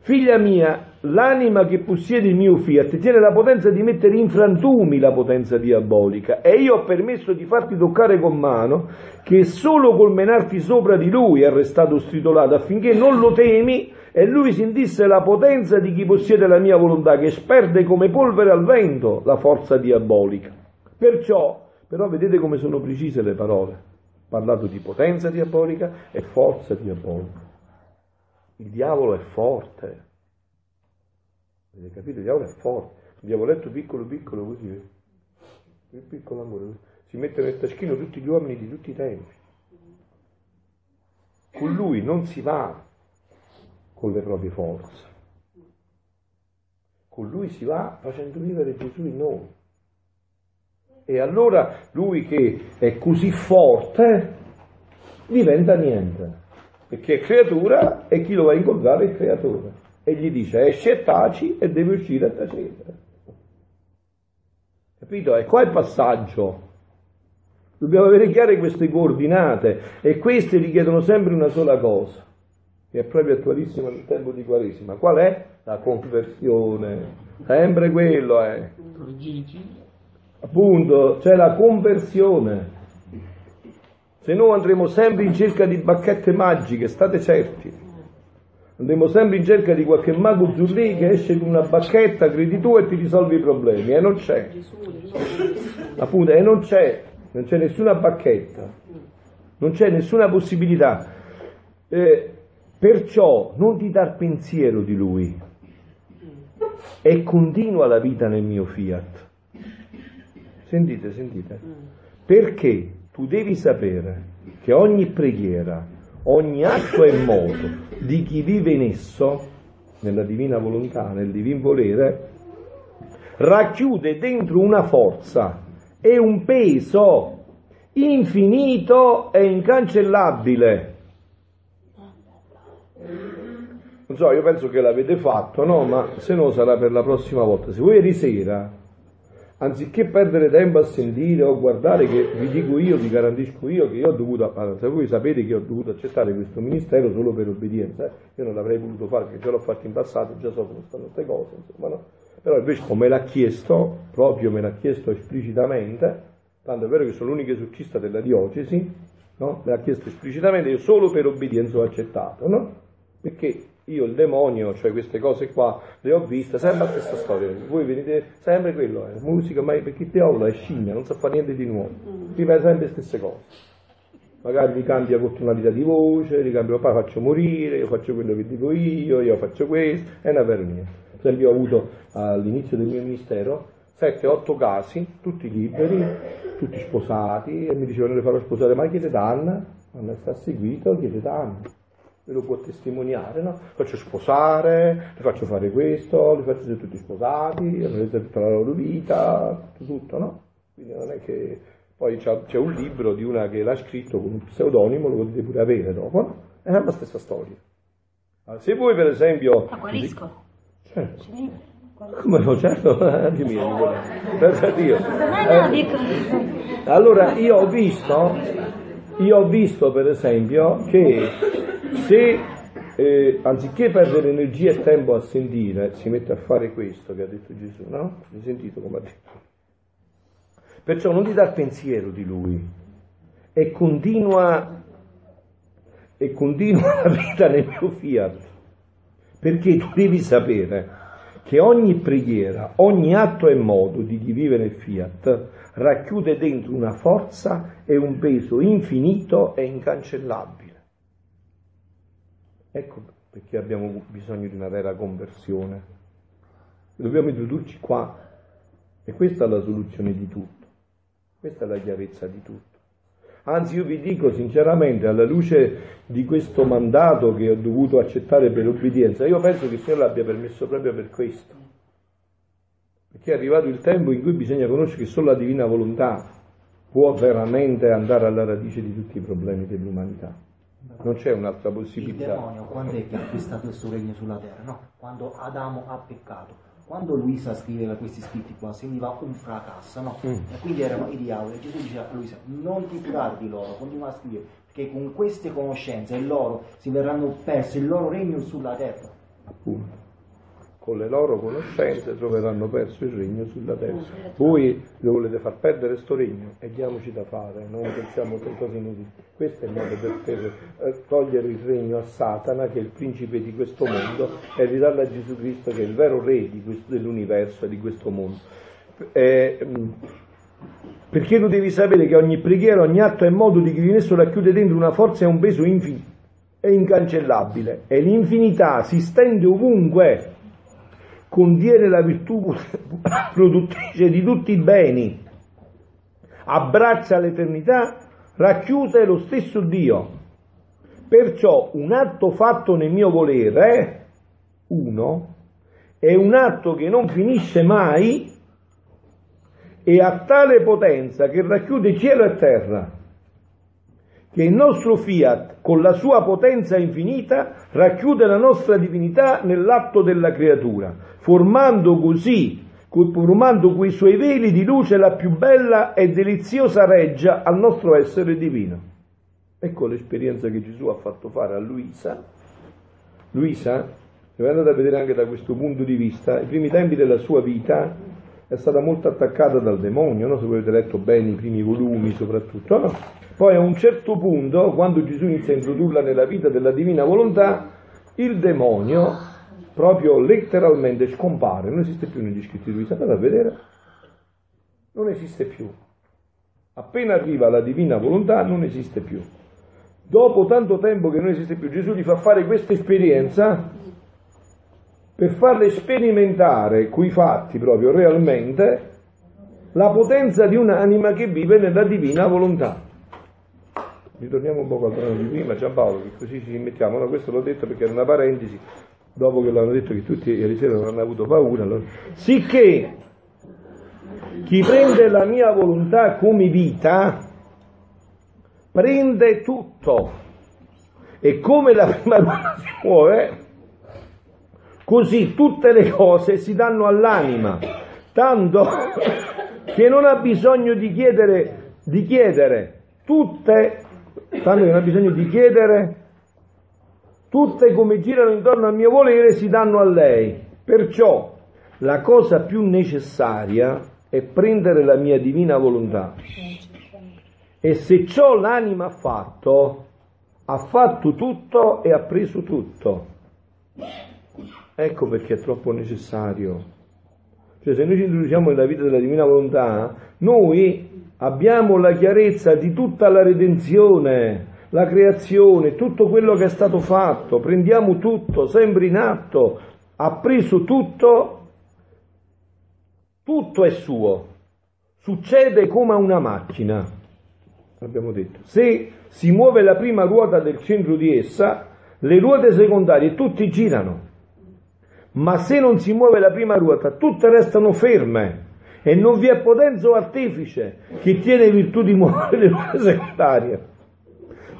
Figlia mia, l'anima che possiede il mio fiat tiene la potenza di mettere in frantumi la potenza diabolica e io ho permesso di farti toccare con mano che solo col menarti sopra di lui è restato stritolato affinché non lo temi e lui sentisse la potenza di chi possiede la mia volontà che sperde come polvere al vento la forza diabolica. Perciò, però vedete come sono precise le parole, parlato di potenza diabolica e forza diabolica. Il diavolo è forte. Avete capito? Il diavolo è forte. Un diavoletto piccolo piccolo così. Il piccolo amore. Si mette nel taschino tutti gli uomini di tutti i tempi. Con lui non si va con le proprie forze. Con lui si va facendo vivere Gesù in noi. E allora lui che è così forte diventa niente perché è creatura e chi lo va a incontrare è creatore. E gli dice esce e taci e deve uscire a tacere. Capito? E qua è il passaggio. Dobbiamo avere chiare queste coordinate e queste richiedono sempre una sola cosa, che è proprio attualissima nel tempo di Quaresima. Qual è? La conversione. Sempre quello è. Appunto, c'è la conversione se no andremo sempre in cerca di bacchette magiche, state certi. Andremo sempre in cerca di qualche mago zullì che esce con una bacchetta, credi tu e ti risolvi i problemi. E non c'è. Appunto, e non c'è. Non c'è nessuna bacchetta. Non c'è nessuna possibilità. Eh, perciò non ti dar pensiero di lui. E continua la vita nel mio fiat. Sentite, sentite. Perché? tu devi sapere che ogni preghiera, ogni atto e modo di chi vive in esso nella divina volontà, nel divin volere, racchiude dentro una forza e un peso infinito e incancellabile. Non so, io penso che l'avete fatto, no? Ma se no sarà per la prossima volta. Se voi ieri sera, anziché perdere tempo a sentire o guardare che vi dico io, vi garantisco io che io ho dovuto, se voi sapete che ho dovuto accettare questo ministero solo per obbedienza, eh? io non l'avrei voluto fare perché già l'ho fatto in passato, già so come stanno queste cose, insomma, no? Però invece come l'ha chiesto, proprio me l'ha chiesto esplicitamente, tanto è vero che sono l'unico esorcista della diocesi, no? me l'ha chiesto esplicitamente, io solo per obbedienza ho accettato, no? Perché io il demonio, cioè queste cose qua, le ho viste, sempre la stessa storia, voi vedete sempre quello, è eh, musica, ma perché il diavolo è scimmia, non sa fare niente di nuovo, ripete sempre le stesse cose. Magari mi cambia con tonalità di voce, li cambio, poi faccio morire, io faccio quello che dico io, io faccio questo, è una per mia. Per esempio ho avuto all'inizio del mio ministero 7-8 casi, tutti liberi, tutti sposati, e mi dicevano di farlo sposare, ma chiedete Anna, Anna sta seguito, chiedete Anna, ve lo può testimoniare, no? Faccio sposare, le faccio fare questo, li faccio tutti sposati, reso tutta la loro vita, tutto, tutto, no? Quindi non è che... Poi c'è, un libro di una che l'ha scritto con un pseudonimo, lo potete pure avere dopo, no? È la stessa storia. Allora, se voi per esempio... Ma guarisco? Certo. Come no, certo, *laughs* dimmi, pensa Dio. Eh, allora io ho visto, io ho visto per esempio che se eh, anziché perdere energia e tempo a sentire, si mette a fare questo che ha detto Gesù, no? Hai sentito come ha detto? Perciò non ti dà pensiero di lui e continua, e continua la vita nel mio fiat, perché tu devi sapere che ogni preghiera, ogni atto e modo di vivere il fiat racchiude dentro una forza e un peso infinito e incancellabile. Ecco perché abbiamo bisogno di una vera conversione. Dobbiamo introdurci qua e questa è la soluzione di tutto, questa è la chiarezza di tutto. Anzi, io vi dico sinceramente, alla luce di questo mandato che ho dovuto accettare per obbedienza, io penso che il Signore l'abbia permesso proprio per questo. Perché è arrivato il tempo in cui bisogna conoscere che solo la divina volontà può veramente andare alla radice di tutti i problemi dell'umanità. Non c'è un'altra possibilità. Il demonio quando è che ha acquistato il suo regno sulla terra? No, quando Adamo ha peccato quando Luisa scriveva questi scritti qua sembrava un fracasso, no? Mm. E quindi erano i diavoli. E Gesù diceva a Luisa, non ti curare di loro, continua a scrivere, perché con queste conoscenze loro si verranno persi il loro regno sulla terra. Appunto con le loro conoscenze troveranno perso il regno sulla terra. Voi lo volete far perdere questo regno e diamoci da fare, non pensiamo che cose inutili. Questo è il modo per, per eh, togliere il regno a Satana, che è il principe di questo mondo, e ridarlo a Gesù Cristo, che è il vero re questo, dell'universo e di questo mondo. Eh, perché tu devi sapere che ogni preghiera, ogni atto e modo di Cristo racchiude dentro una forza e un peso infinito e incancellabile e l'infinità si stende ovunque contiene la virtù *laughs* produttrice di tutti i beni, abbraccia l'eternità, racchiusa è lo stesso Dio. Perciò un atto fatto nel mio volere, uno, è un atto che non finisce mai e ha tale potenza che racchiude cielo e terra, che il nostro fiat, con la sua potenza infinita, racchiude la nostra divinità nell'atto della creatura formando così, formando quei suoi veli di luce la più bella e deliziosa reggia al nostro essere divino. Ecco l'esperienza che Gesù ha fatto fare a Luisa. Luisa, se andate a vedere anche da questo punto di vista, i primi tempi della sua vita è stata molto attaccata dal demonio, no? se voi avete letto bene i primi volumi soprattutto. No? Poi a un certo punto, quando Gesù inizia a introdurla nella vita della divina volontà, il demonio proprio letteralmente scompare, non esiste più negli scritti di Luisa, andate a vedere, non esiste più. Appena arriva la divina volontà non esiste più. Dopo tanto tempo che non esiste più, Gesù gli fa fare questa esperienza per farle sperimentare coi fatti proprio realmente la potenza di un'anima che vive nella divina volontà. Ritorniamo un po' al brano di prima, Giampaolo, che così ci mettiamo, no, questo l'ho detto perché era una parentesi, dopo che l'hanno detto che tutti ieri sera non hanno avuto paura, allora, sicché chi prende la mia volontà come vita prende tutto. E come la prima ruota si muove, così tutte le cose si danno all'anima, tanto che non ha bisogno di chiedere, di chiedere tutte, tanto che non ha bisogno di chiedere tutte come girano intorno al mio volere si danno a lei. Perciò la cosa più necessaria è prendere la mia divina volontà. E se ciò l'anima ha fatto, ha fatto tutto e ha preso tutto. Ecco perché è troppo necessario. Cioè se noi ci introduciamo nella vita della divina volontà, noi abbiamo la chiarezza di tutta la redenzione, la creazione, tutto quello che è stato fatto, prendiamo tutto, sempre in atto, ha preso tutto, tutto è suo, succede come a una macchina, abbiamo detto. Se si muove la prima ruota del centro di essa, le ruote secondarie tutti girano, ma se non si muove la prima ruota, tutte restano ferme e non vi è potenza o artefice che tiene virtù di muovere le ruote secondarie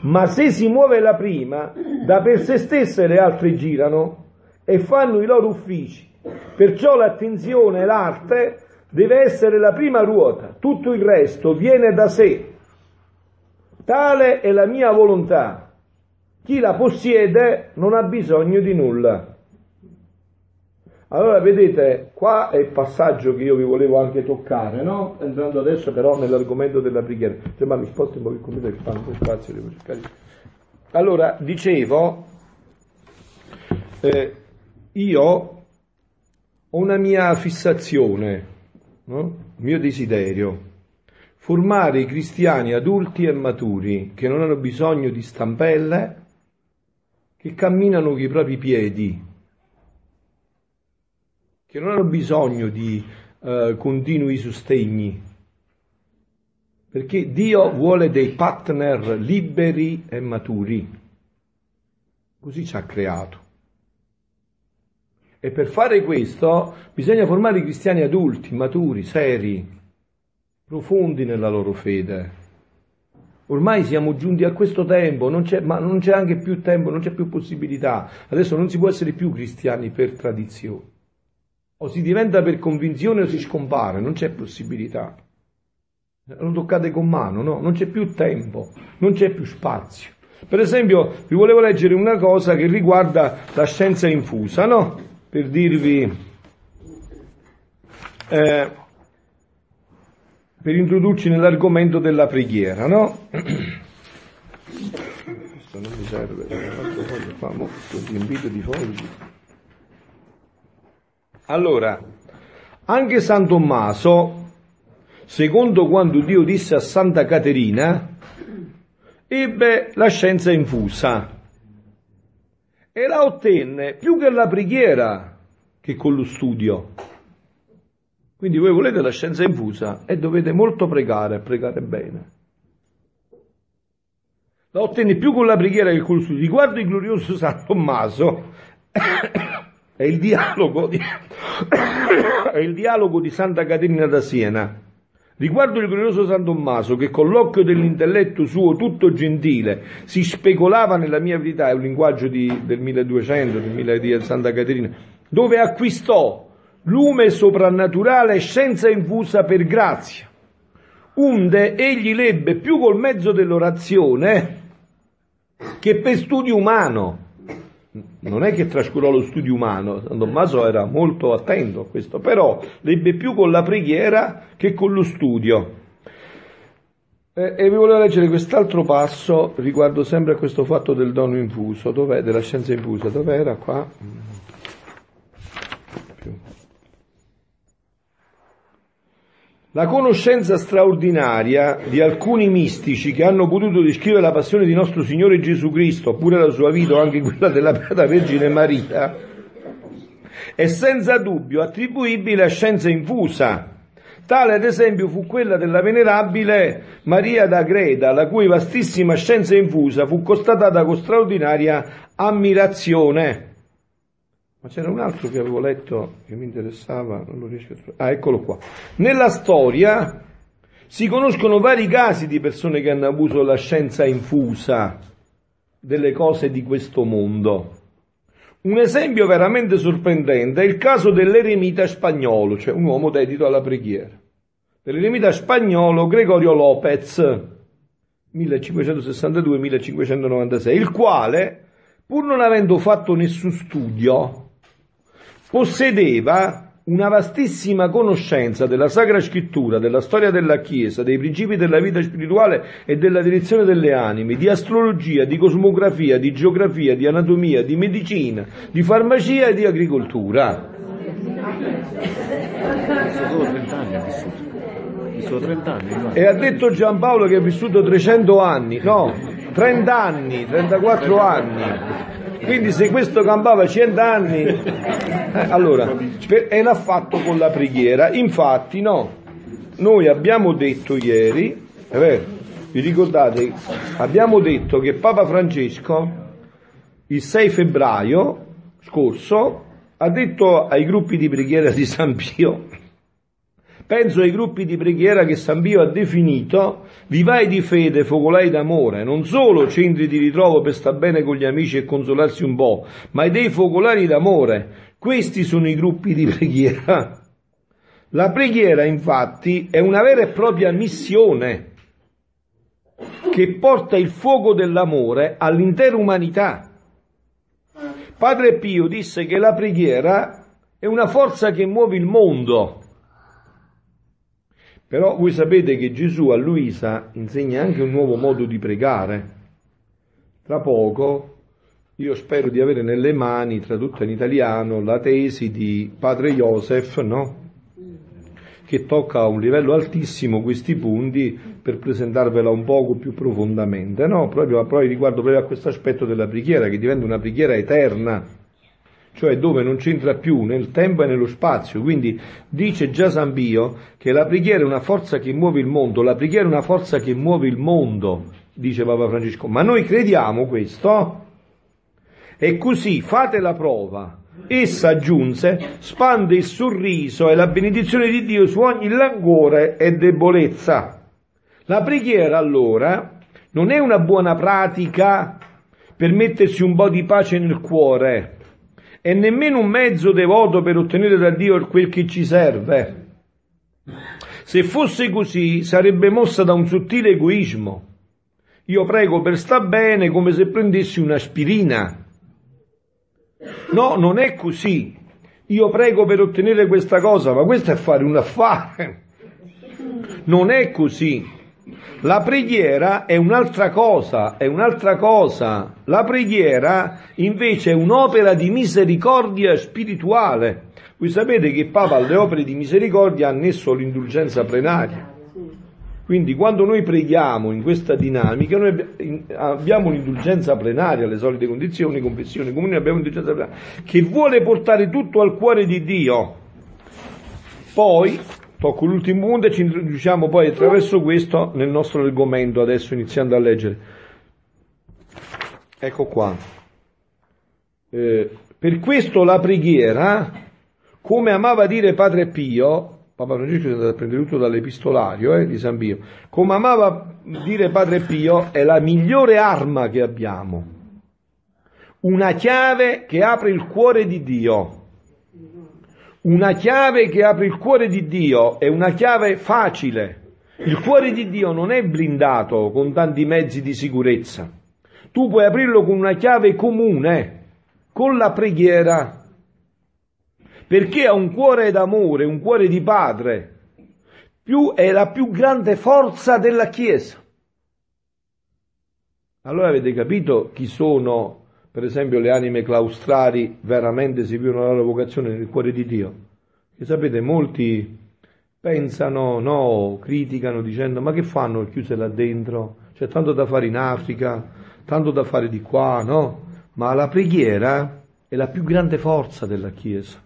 ma se si muove la prima, da per se stesse le altre girano e fanno i loro uffici. Perciò l'attenzione, l'arte deve essere la prima ruota, tutto il resto viene da sé. Tale è la mia volontà. Chi la possiede non ha bisogno di nulla. Allora vedete, qua è il passaggio che io vi volevo anche toccare, no? Entrando adesso però nell'argomento della preghiera. Cioè, mi sposto un po' il computer che fa spazio, devo cercare. Allora, dicevo, eh, io ho una mia fissazione, no? un mio desiderio, formare i cristiani adulti e maturi che non hanno bisogno di stampelle, che camminano con i propri piedi, che non hanno bisogno di uh, continui sostegni, perché Dio vuole dei partner liberi e maturi, così ci ha creato. E per fare questo bisogna formare i cristiani adulti, maturi, seri, profondi nella loro fede. Ormai siamo giunti a questo tempo, non ma non c'è anche più tempo, non c'è più possibilità. Adesso non si può essere più cristiani per tradizione. O si diventa per convinzione o si scompare, non c'è possibilità. Lo toccate con mano, no? Non c'è più tempo, non c'è più spazio. Per esempio, vi volevo leggere una cosa che riguarda la scienza infusa, no? Per dirvi, eh, per introdurci nell'argomento della preghiera, no? Questo non mi serve, fa molto riempito di fogli. Allora, anche San Tommaso, secondo quanto Dio disse a Santa Caterina, ebbe la scienza infusa e la ottenne più che la preghiera che con lo studio. Quindi voi volete la scienza infusa e dovete molto pregare, pregare bene. La ottenne più con la preghiera che con lo studio. Riguardo il glorioso San Tommaso, è il dialogo di, *coughs* è il dialogo di Santa Caterina da Siena. Riguardo il glorioso San Tommaso, che con l'occhio dell'intelletto suo tutto gentile si specolava nella mia verità, è un linguaggio di, del 1200, del 1000 di Santa Caterina, dove acquistò lume soprannaturale e scienza infusa per grazia. Unde egli lebbe più col mezzo dell'orazione che per studio umano non è che trascurò lo studio umano, San Tommaso era molto attento a questo, però l'ebbe più con la preghiera che con lo studio. E, e vi volevo leggere quest'altro passo riguardo sempre a questo fatto del dono infuso, dov'è? Della scienza infusa, dov'era qua? La conoscenza straordinaria di alcuni mistici che hanno potuto descrivere la passione di nostro Signore Gesù Cristo, oppure la sua vita o anche quella della Beata Vergine Maria, è senza dubbio attribuibile a scienza infusa. Tale ad esempio fu quella della venerabile Maria da Greda, la cui vastissima scienza infusa fu constatata con straordinaria ammirazione. Ma c'era un altro che avevo letto che mi interessava, non lo riesco a trovare. Ah, eccolo qua. Nella storia si conoscono vari casi di persone che hanno avuto la scienza infusa delle cose di questo mondo. Un esempio veramente sorprendente è il caso dell'eremita spagnolo, cioè un uomo dedito alla preghiera. Dell'eremita spagnolo Gregorio Lopez, 1562-1596, il quale, pur non avendo fatto nessun studio, possedeva una vastissima conoscenza della Sacra Scrittura, della storia della Chiesa, dei principi della vita spirituale e della direzione delle anime, di astrologia, di cosmografia, di geografia, di anatomia, di medicina, di farmacia e di agricoltura. Solo 30 anni ha vissuto. Vissuto 30 anni. no? E ha detto Giampaolo che ha vissuto 300 anni, no, 30 anni, 34 anni. Quindi se questo campava 100 anni, eh, allora, per- e l'ha fatto con la preghiera. Infatti, no, noi abbiamo detto ieri, è vero, vi ricordate, abbiamo detto che Papa Francesco il 6 febbraio scorso ha detto ai gruppi di preghiera di San Pio, penso ai gruppi di preghiera che San Pio ha definito vivai di fede, focolai d'amore, non solo centri di ritrovo per star bene con gli amici e consolarsi un po', ma dei focolari d'amore. Questi sono i gruppi di preghiera. La preghiera, infatti, è una vera e propria missione che porta il fuoco dell'amore all'intera umanità. Padre Pio disse che la preghiera è una forza che muove il mondo. Però voi sapete che Gesù a Luisa insegna anche un nuovo modo di pregare. Tra poco io spero di avere nelle mani, tradotta in italiano, la tesi di padre Joseph, no? che tocca a un livello altissimo questi punti per presentarvela un poco più profondamente, no? proprio, proprio riguardo proprio a questo aspetto della preghiera, che diventa una preghiera eterna, cioè dove non c'entra più nel tempo e nello spazio. Quindi dice già San Pio che la preghiera è una forza che muove il mondo, la preghiera è una forza che muove il mondo, dice Papa Francesco. Ma noi crediamo questo? E così fate la prova. Essa aggiunse, spande il sorriso e la benedizione di Dio su ogni languore e debolezza. La preghiera allora non è una buona pratica per mettersi un po' di pace nel cuore, e nemmeno un mezzo devoto per ottenere da Dio quel che ci serve. Se fosse così, sarebbe mossa da un sottile egoismo. Io prego per sta bene come se prendessi un'aspirina. No, non è così. Io prego per ottenere questa cosa, ma questo è fare un affare. Non è così. La preghiera è un'altra cosa, è un'altra cosa. La preghiera invece è un'opera di misericordia spirituale. Voi sapete che Papa alle opere di misericordia ha annesso l'indulgenza plenaria. Quindi quando noi preghiamo in questa dinamica, noi abbiamo l'indulgenza plenaria, le solite condizioni, confessione comune, abbiamo l'indulgenza plenaria, che vuole portare tutto al cuore di Dio. Poi, tocco l'ultimo punto e ci introduciamo poi attraverso questo nel nostro argomento, adesso iniziando a leggere. Ecco qua. Eh, per questo la preghiera, come amava dire Padre Pio, Papa Francesco è andato a prendere tutto dall'epistolario eh, di San Pio, come amava dire Padre Pio, è la migliore arma che abbiamo, una chiave che apre il cuore di Dio. Una chiave che apre il cuore di Dio è una chiave facile. Il cuore di Dio non è blindato con tanti mezzi di sicurezza. Tu puoi aprirlo con una chiave comune, con la preghiera. Perché ha un cuore d'amore, un cuore di padre. Più è la più grande forza della Chiesa. Allora avete capito chi sono, per esempio, le anime claustrali veramente si vivono la loro vocazione nel cuore di Dio? Che sapete, molti pensano, no, criticano dicendo ma che fanno chiuse là dentro? C'è tanto da fare in Africa, tanto da fare di qua, no? Ma la preghiera è la più grande forza della Chiesa.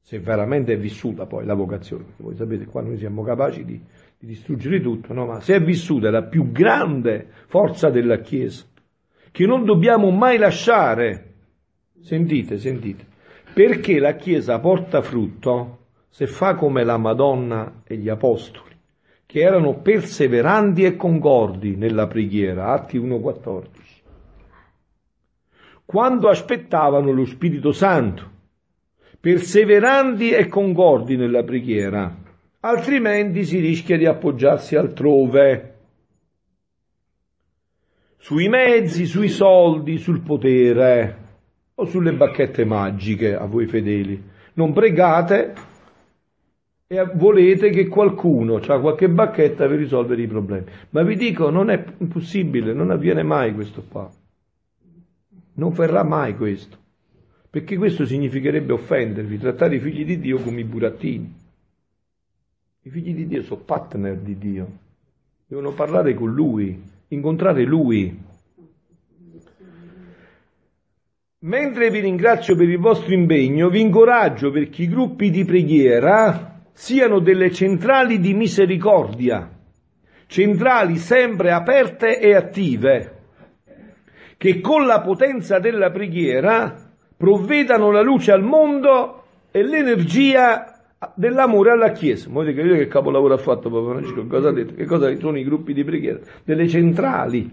Se veramente è vissuta poi la vocazione, voi sapete qua noi siamo capaci di, di distruggere tutto, no? Ma se è vissuta è la più grande forza della Chiesa, che non dobbiamo mai lasciare. Sentite, sentite. Perché la Chiesa porta frutto se fa come la Madonna e gli Apostoli, che erano perseveranti e concordi nella preghiera, Atti 1.14, quando aspettavano lo Spirito Santo, perseveranti e concordi nella preghiera, altrimenti si rischia di appoggiarsi altrove, sui mezzi, sui soldi, sul potere o sulle bacchette magiche a voi fedeli. Non pregate e volete che qualcuno ha qualche bacchetta per risolvere i problemi. Ma vi dico, non è impossibile, non avviene mai questo qua. Non verrà mai questo. Perché questo significherebbe offendervi, trattare i figli di Dio come i burattini. I figli di Dio sono partner di Dio, devono parlare con Lui, incontrare Lui. Mentre vi ringrazio per il vostro impegno, vi incoraggio perché i gruppi di preghiera siano delle centrali di misericordia, centrali sempre aperte e attive, che con la potenza della preghiera provvedano la luce al mondo e l'energia dell'amore alla Chiesa. Ma vedete che capolavoro ha fatto Papa Francesco? Cosa ha detto? Che cosa sono i gruppi di preghiera? Delle centrali.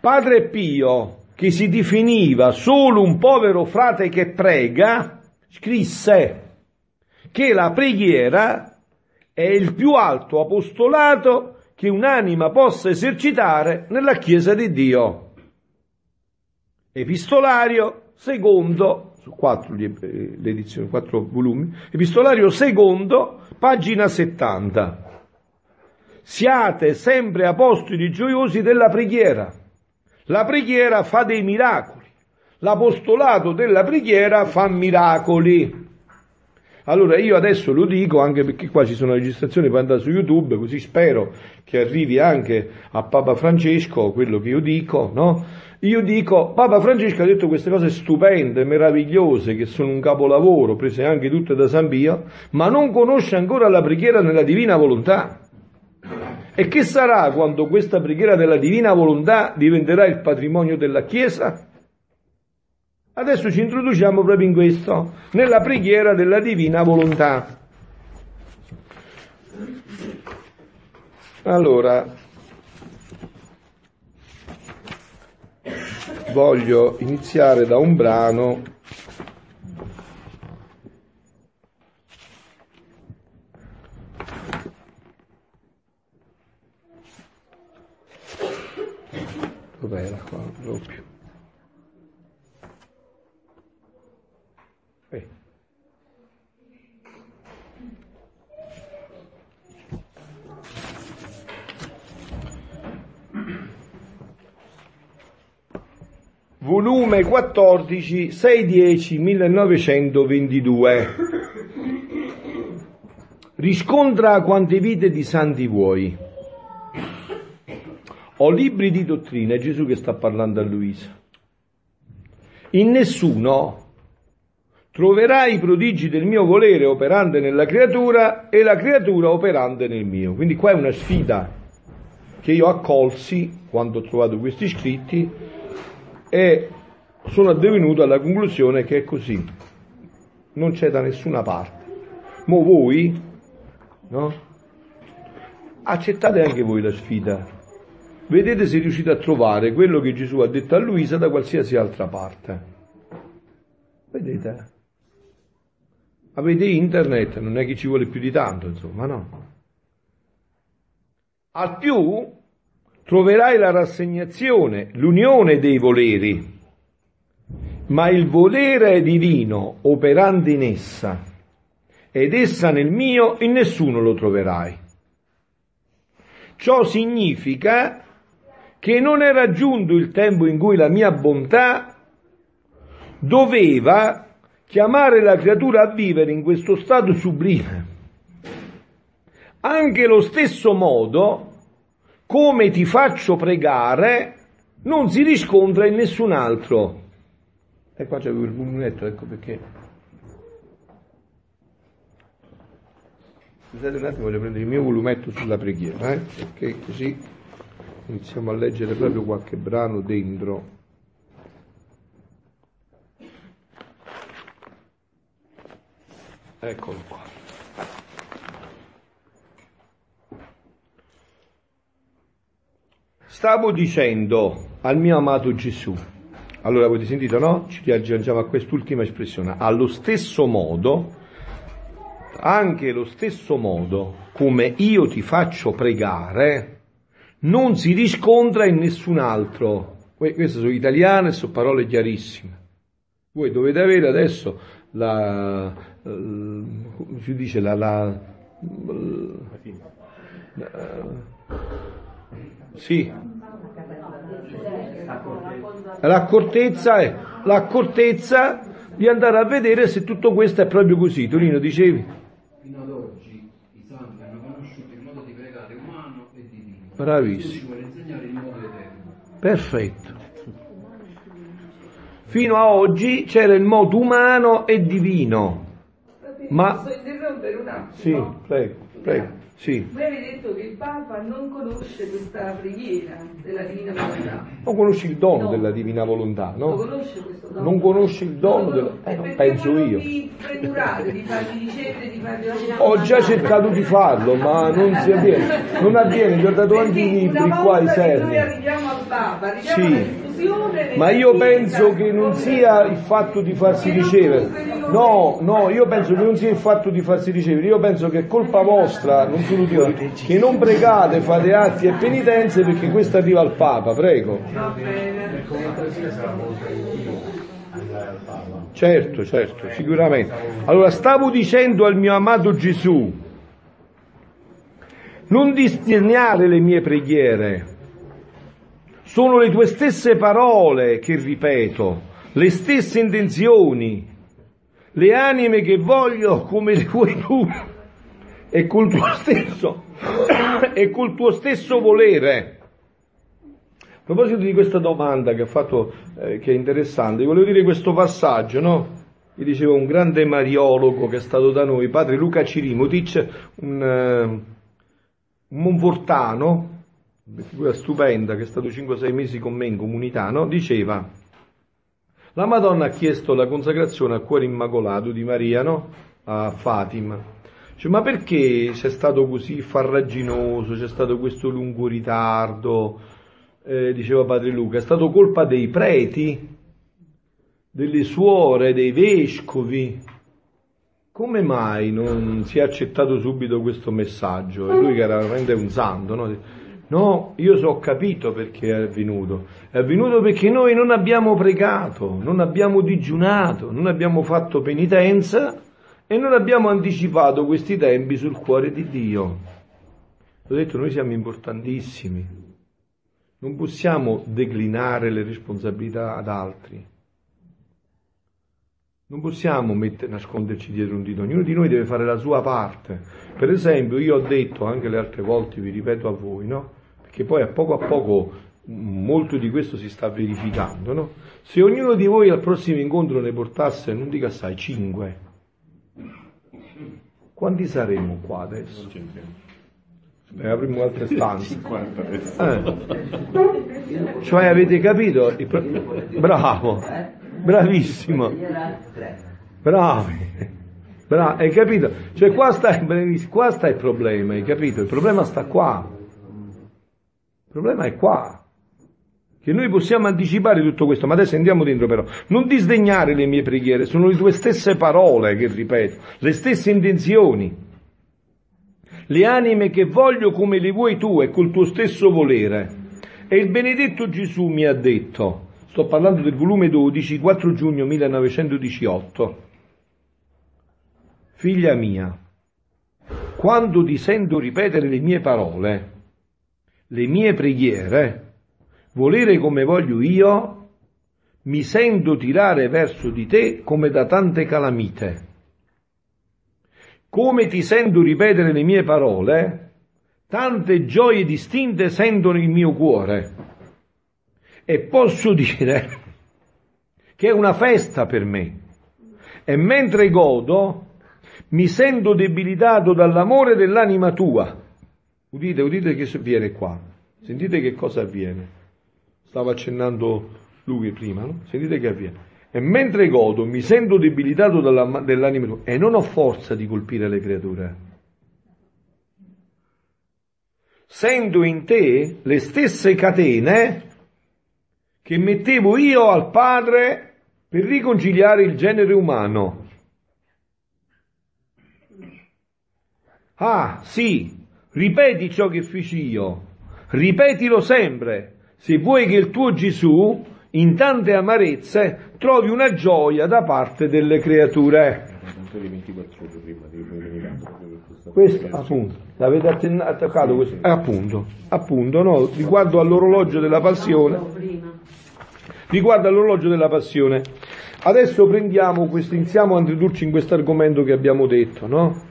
Padre Pio, che si definiva solo un povero frate che prega, scrisse che la preghiera è il più alto apostolato che un'anima possa esercitare nella Chiesa di Dio. Epistolario secondo quattro l'edizione, quattro volumi, epistolario secondo, pagina 70. Siate sempre apostoli gioiosi della preghiera. La preghiera fa dei miracoli. L'apostolato della preghiera fa miracoli. Allora io adesso lo dico anche perché qua ci sono registrazioni per andare su YouTube, così spero che arrivi anche a Papa Francesco quello che io dico, no? Io dico, Papa Francesco ha detto queste cose stupende, meravigliose, che sono un capolavoro, prese anche tutte da San Pio, ma non conosce ancora la preghiera nella divina volontà. E che sarà quando questa preghiera della divina volontà diventerà il patrimonio della Chiesa? Adesso ci introduciamo proprio in questo, nella preghiera della divina volontà. Allora, voglio iniziare da un brano. Dov'era qua? Proprio volume 14, 610, 1922. Riscontra quante vite di santi vuoi. Ho libri di dottrina, è Gesù che sta parlando a Luisa. In nessuno troverai i prodigi del mio volere operante nella creatura e la creatura operante nel mio. Quindi qua è una sfida che io accolsi quando ho trovato questi scritti e sono addivenuto alla conclusione che è così, non c'è da nessuna parte. Ma voi, no? Accettate anche voi la sfida. Vedete se riuscite a trovare quello che Gesù ha detto a Luisa da qualsiasi altra parte. Vedete? Avete internet, non è che ci vuole più di tanto, insomma, no? Al più troverai la rassegnazione, l'unione dei voleri, ma il volere divino operando in essa ed essa nel mio, in nessuno lo troverai. Ciò significa che non è raggiunto il tempo in cui la mia bontà doveva chiamare la creatura a vivere in questo stato sublime. Anche lo stesso modo come ti faccio pregare non si riscontra in nessun altro. E qua c'è il volumetto, ecco perché. Scusate un attimo, voglio prendere il mio volumetto sulla preghiera, eh? perché così iniziamo a leggere proprio qualche brano dentro. Eccolo qua. Stavo dicendo al mio amato Gesù, allora avete sentito no? Ci riaggiungiamo a quest'ultima espressione, allo stesso modo, anche lo stesso modo come io ti faccio pregare, non si riscontra in nessun altro. Queste sono italiane sono parole chiarissime. Voi dovete avere adesso la, come si dice, la, la, la sì, l'accortezza è l'accortezza di andare a vedere se tutto questo è proprio così. Torino dicevi? Fino ad oggi i santi hanno conosciuto il modo di pregare umano e divino. Bravissimo. Gesù ci vuole insegnare il modo eterno. Perfetto. Fino a oggi c'era il modo umano e divino. Ma- Posso interrompere un attimo? Sì, prego, prego. Sì. Voi avete detto che il Papa non conosce questa preghiera della Divina Volontà. Non conosci il dono No. della divina volontà, Lo no? conosce questo dono? Non conosci il dono Non della... conosce. Eh, non penso non io. vi premurate di fargli ricevere, di fargli Ho già cercato di farlo, ma non si avviene. Non avviene, vi ho dato anche i libri qua, i che noi servi. arriviamo al Papa, arriviamo Sì. Ma io penso che non sia il fatto di farsi ricevere. No, no, io penso che non sia il fatto di farsi ricevere. Io penso che è colpa vostra, non solo Dio, che non pregate, fate atti e penitenze perché questo arriva al Papa, prego. Certo, certo, sicuramente. Allora, stavo dicendo al mio amato Gesù, non disdegnare le mie preghiere, sono le tue stesse parole che ripeto, le stesse intenzioni, le anime che voglio come le vuoi tu, e col tuo stesso, e col tuo stesso volere. A proposito di questa domanda che ha fatto, eh, che è interessante, volevo dire questo passaggio, no? Mi diceva un grande mariologo che è stato da noi, padre Luca Cirimotic, un, eh, un monfortano, figura stupenda, che è stato 5-6 mesi con me in comunità, no? diceva, la Madonna ha chiesto la consacrazione al cuore immacolato di Maria, no? A Fatima. Dice, ma perché c'è stato così farraginoso, c'è stato questo lungo ritardo? Eh, diceva padre Luca, è stato colpa dei preti, delle suore, dei vescovi. Come mai non si è accettato subito questo messaggio? E lui che era veramente un santo, no? No, io so ho capito perché è avvenuto. È avvenuto perché noi non abbiamo pregato, non abbiamo digiunato, non abbiamo fatto penitenza e non abbiamo anticipato questi tempi sul cuore di Dio. Ho detto, noi siamo importantissimi. Non possiamo declinare le responsabilità ad altri. Non possiamo mettere, nasconderci dietro un dito, ognuno di noi deve fare la sua parte. Per esempio, io ho detto anche le altre volte, vi ripeto a voi, no? Perché poi a poco a poco molto di questo si sta verificando, no? Se ognuno di voi al prossimo incontro ne portasse, non dica assai, cinque, quanti saremmo qua adesso? Eh, avremmo altre stanze. Eh. Cioè avete capito? Bravo, bravissimo. Bravi. Bra- hai capito? Cioè qua sta, qua sta il problema, hai capito? Il problema sta qua. Il problema è qua. Che noi possiamo anticipare tutto questo, ma adesso andiamo dentro però. Non disdegnare le mie preghiere, sono le tue stesse parole che ripeto, le stesse intenzioni. Le anime che voglio come le vuoi tu e col tuo stesso volere. E il benedetto Gesù mi ha detto, sto parlando del volume 12, 4 giugno 1918, figlia mia, quando ti sento ripetere le mie parole, le mie preghiere, volere come voglio io, mi sento tirare verso di te come da tante calamite. Come ti sento ripetere le mie parole, tante gioie distinte sentono il mio cuore. E posso dire che è una festa per me. E mentre godo, mi sento debilitato dall'amore dell'anima tua. Udite, udite che avviene qua. Sentite che cosa avviene. Stava accennando lui prima, no? Sentite che avviene. E mentre godo mi sento debilitato dalla- dall'anima e non ho forza di colpire le creature. Sento in te le stesse catene che mettevo io al Padre per riconciliare il genere umano. Ah, sì, ripeti ciò che feci io, ripetilo sempre, se vuoi che il tuo Gesù, in tante amarezze, trovi una gioia da parte delle creature. Questo appunto, l'avete atten- attaccato questo? Eh, appunto, appunto, no, riguardo all'orologio della passione, riguardo all'orologio della passione. Adesso prendiamo questo, iniziamo a introdurci in questo argomento che abbiamo detto, no?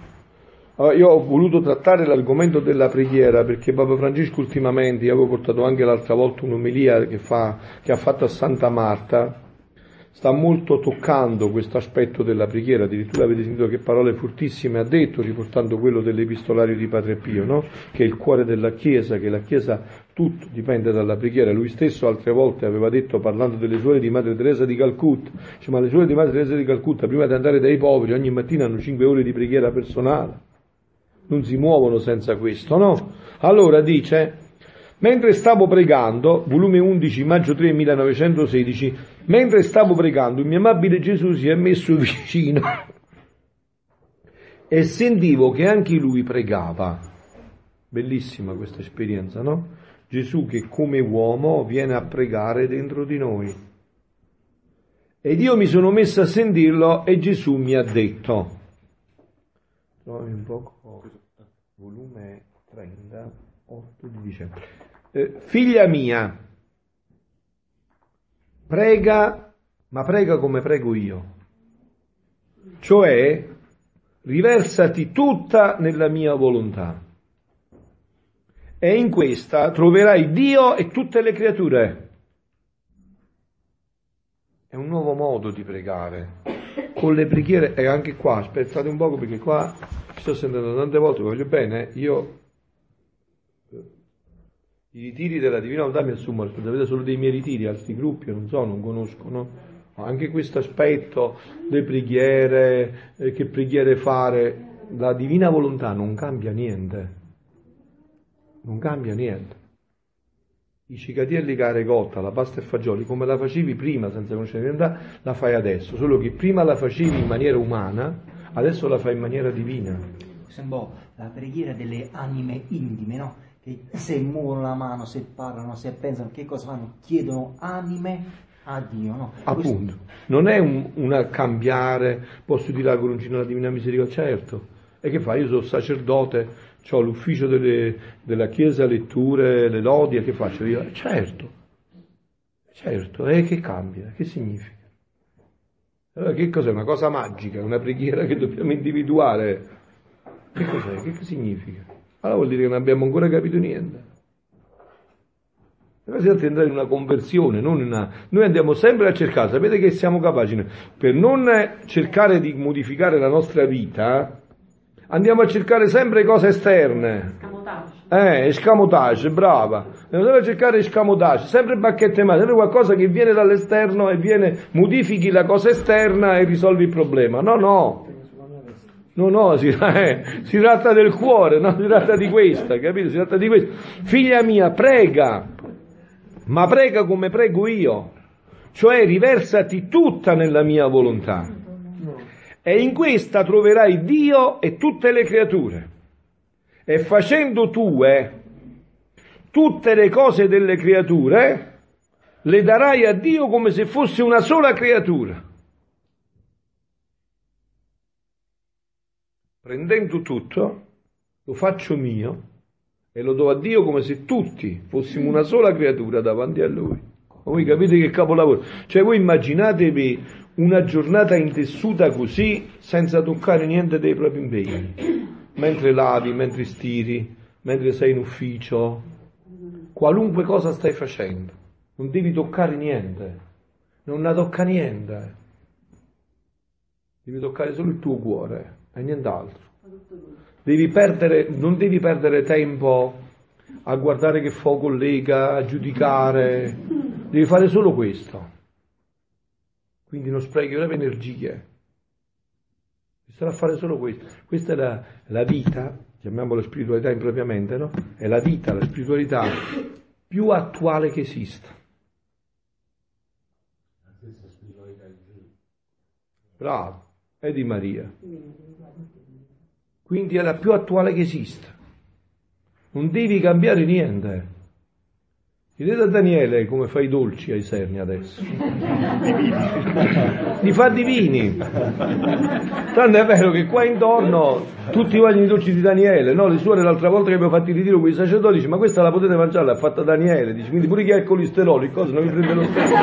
Allora, io ho voluto trattare l'argomento della preghiera perché Papa Francesco ultimamente, io avevo portato anche l'altra volta un'omelia che, fa- che ha fatto a Santa Marta, sta molto toccando questo aspetto della preghiera, addirittura avete sentito che parole fortissime ha detto, riportando quello dell'epistolario di Padre Pio, no? che è il cuore della Chiesa, che la Chiesa tutto dipende dalla preghiera. Lui stesso altre volte aveva detto, parlando delle suore di Madre Teresa di Calcutta, dice, ma le suore di Madre Teresa di Calcutta, prima di andare dai poveri, ogni mattina hanno 5 ore di preghiera personale non si muovono senza questo, no? Allora dice, mentre stavo pregando, volume 11, maggio 3, 1916, mentre stavo pregando, il mio amabile Gesù si è messo *laughs* vicino e sentivo che anche lui pregava. Bellissima questa esperienza, no? Gesù che come uomo viene a pregare dentro di noi. Ed io mi sono messo a sentirlo e Gesù mi ha detto, un poco, volume 30, 8 di dicembre. Eh, figlia mia, prega, ma prega come prego io. Cioè, riversati tutta nella mia volontà. E in questa troverai Dio e tutte le creature. È un nuovo modo di pregare. Con le preghiere, e anche qua, aspettate un poco perché qua sto sentendo tante volte, voglio bene, io i ritiri della Divina Volontà mi assumo responsabilità solo dei miei ritiri, altri gruppi non so, non conosco, no? Ma anche questo aspetto, le preghiere, eh, che preghiere fare, la Divina Volontà non cambia niente, non cambia niente. I cicatielli caregotta, la pasta e fagioli, come la facevi prima senza conoscere la la fai adesso, solo che prima la facevi in maniera umana, adesso la fai in maniera divina. Po' la preghiera delle anime intime, no? Che se muovono la mano, se parlano, se pensano, che cosa fanno? Chiedono anime a Dio, no? Appunto, non è un, una cambiare, posso dire la coroncina della Divina Misericordia, certo. E che fa? Io sono sacerdote, ho l'ufficio delle- della Chiesa, letture, le lodi, e che faccio io? Certo, certo, e che cambia? Che significa? Allora che cos'è? Una cosa magica, una preghiera che dobbiamo individuare. Che cos'è? Che significa? Allora vuol dire che non abbiamo ancora capito niente. Allora si di entrare in una conversione, non in una... Noi andiamo sempre a cercare, sapete che siamo capaci, per non cercare di modificare la nostra vita, andiamo a cercare sempre cose esterne. Eh, escamotage, brava. Andiamo a cercare escamotage, sempre bacchette mani, sempre qualcosa che viene dall'esterno e viene, modifichi la cosa esterna e risolvi il problema. No, no. No, no, si, *laughs* eh, si tratta del cuore, no? si tratta di questa, capito? Si tratta di questo. Figlia mia, prega, ma prega come prego io, cioè riversati tutta nella mia volontà. E in questa troverai Dio e tutte le creature. E facendo tue tutte le cose delle creature, le darai a Dio come se fosse una sola creatura. Prendendo tutto, lo faccio mio e lo do a Dio come se tutti fossimo una sola creatura davanti a Lui. Voi capite che capolavoro? Cioè voi immaginatevi una giornata intessuta così senza toccare niente dei propri impegni, mentre lavi, mentre stiri, mentre sei in ufficio, qualunque cosa stai facendo, non devi toccare niente, non la tocca niente, devi toccare solo il tuo cuore e nient'altro. Devi perdere, non devi perdere tempo a guardare che fuoco lega, a giudicare, devi fare solo questo. Quindi non sprechi proprio energie. Starà a fare solo questo. Questa è la, la vita, chiamiamola spiritualità impropriamente, no? È la vita, la spiritualità più attuale che esista. Bravo, è di Maria. Quindi è la più attuale che esista. Non devi cambiare niente. Chiedete a Daniele come fa i dolci ai serni adesso. Li fa divini. Tanto è vero che qua intorno tutti vogliono i dolci di Daniele, no? Le suore l'altra volta che abbiamo fatto il ritiro con i sacerdoti dice ma questa la potete mangiare, l'ha fatta Daniele, dice quindi pure chi ha il colesterolo, il cosa non mi prende lo stesso.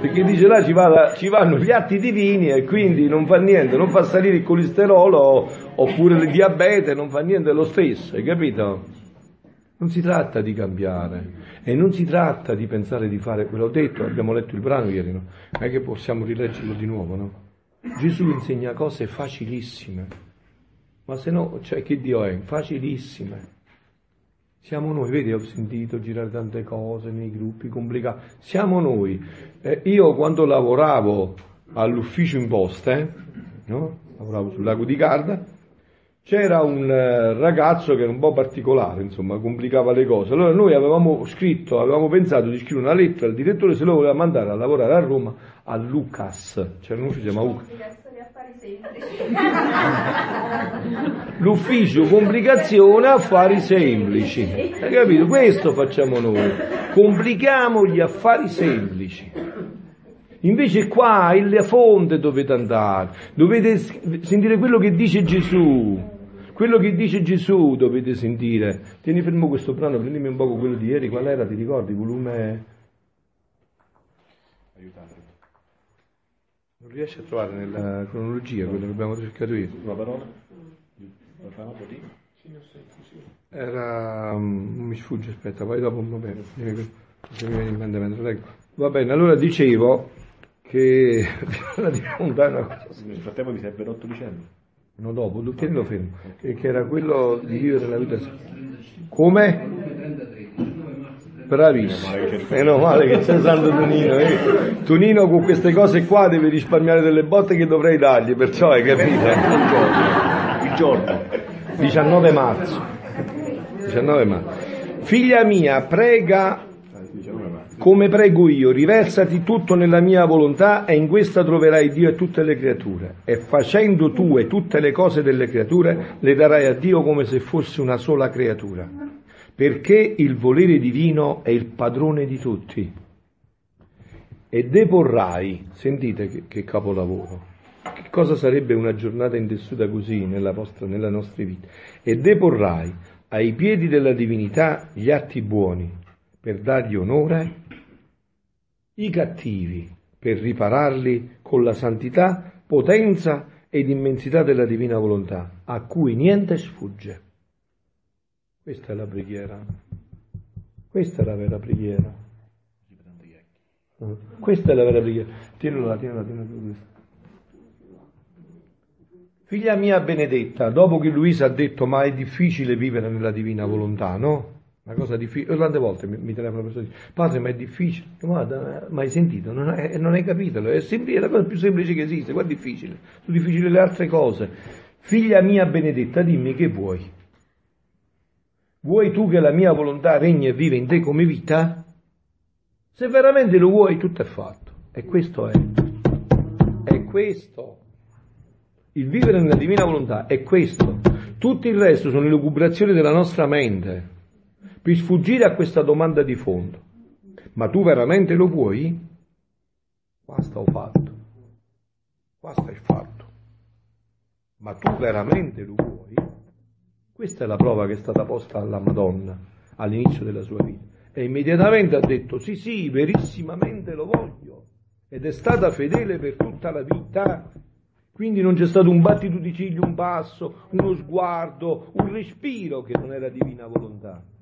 Perché dice là ci, va, ci, vanno gli atti divini e quindi non fa niente, non fa salire il colesterolo oppure il diabete, non fa niente lo stesso, hai capito? Non si tratta di cambiare e non si tratta di pensare di fare quello detto, abbiamo letto il brano ieri, no? Non è che possiamo rileggerlo di nuovo, no? Gesù insegna cose facilissime, ma se no, cioè che Dio è? Facilissime. Siamo noi, vedi, ho sentito girare tante cose nei gruppi complicati, siamo noi. Eh, io quando lavoravo all'ufficio in poste, no? lavoravo sul lago di Garda, c'era un eh, ragazzo che era un po' particolare, insomma, complicava le cose. Allora noi avevamo scritto, avevamo pensato di scrivere una lettera al direttore se lo voleva mandare a lavorare a Roma a Lucas, c'era un ufficio chiama Lucas. L'ufficio complicazione affari semplici. Hai capito? Questo facciamo noi. Complichiamo gli affari semplici. Invece qua, in fonte dovete andare, dovete sentire quello che dice Gesù. Quello che dice Gesù dovete sentire. Tieni fermo questo brano, prendimi un po' quello di ieri, qual era, ti ricordi? Volume... Aiutate. Non riesci a trovare nella cronologia quello che abbiamo cercato io. La parola? La parola di? Era... Um, mi sfugge, aspetta, poi dopo va bene. Se mi viene in mente mentre leggo. Va bene, allora dicevo che... *laughs* Nel frattempo mi serve l'8 dicembre. No, dopo, tienilo fermo, che, che era quello di vivere la vita. Come? Bravissimo, meno male che c'è Santo Tonino. Eh. Tonino con queste cose qua deve risparmiare delle botte che dovrei dargli, perciò hai capito? Il giorno, 19 marzo. 19 marzo. Figlia mia, prega come prego io, riversati tutto nella mia volontà e in questa troverai Dio e tutte le creature. E facendo tu e tutte le cose delle creature, le darai a Dio come se fosse una sola creatura. Perché il volere divino è il padrone di tutti. E deporrai, sentite che, che capolavoro, che cosa sarebbe una giornata intessuta così nella, vostra, nella nostra vita? E deporrai ai piedi della divinità gli atti buoni per dargli onore i cattivi per ripararli con la santità, potenza ed immensità della divina volontà, a cui niente sfugge. Questa è la preghiera. Questa è la vera preghiera. Questa è la vera preghiera. Là, tienilo là. Figlia mia benedetta, dopo che Luisa ha detto ma è difficile vivere nella divina volontà, no? Una cosa difficile, tante volte mi, mi telefono persone e dicono, padre ma è difficile, guarda, ma hai sentito, non hai, non hai capito, è, semplice, è la cosa più semplice che esiste, qua è difficile, sono difficili le altre cose. Figlia mia benedetta, dimmi che vuoi. Vuoi tu che la mia volontà regni e vive in te come vita? Se veramente lo vuoi, tutto è fatto. E questo è. È questo. Il vivere nella divina volontà è questo. Tutto il resto sono lucubrazioni della nostra mente per sfuggire a questa domanda di fondo. Ma tu veramente lo vuoi? Qua sta fatto. Qua sta il fatto. Ma tu veramente lo vuoi? Questa è la prova che è stata posta alla Madonna all'inizio della sua vita. E immediatamente ha detto sì, sì, verissimamente lo voglio. Ed è stata fedele per tutta la vita. Quindi non c'è stato un battito di ciglio, un passo, uno sguardo, un respiro che non era divina volontà.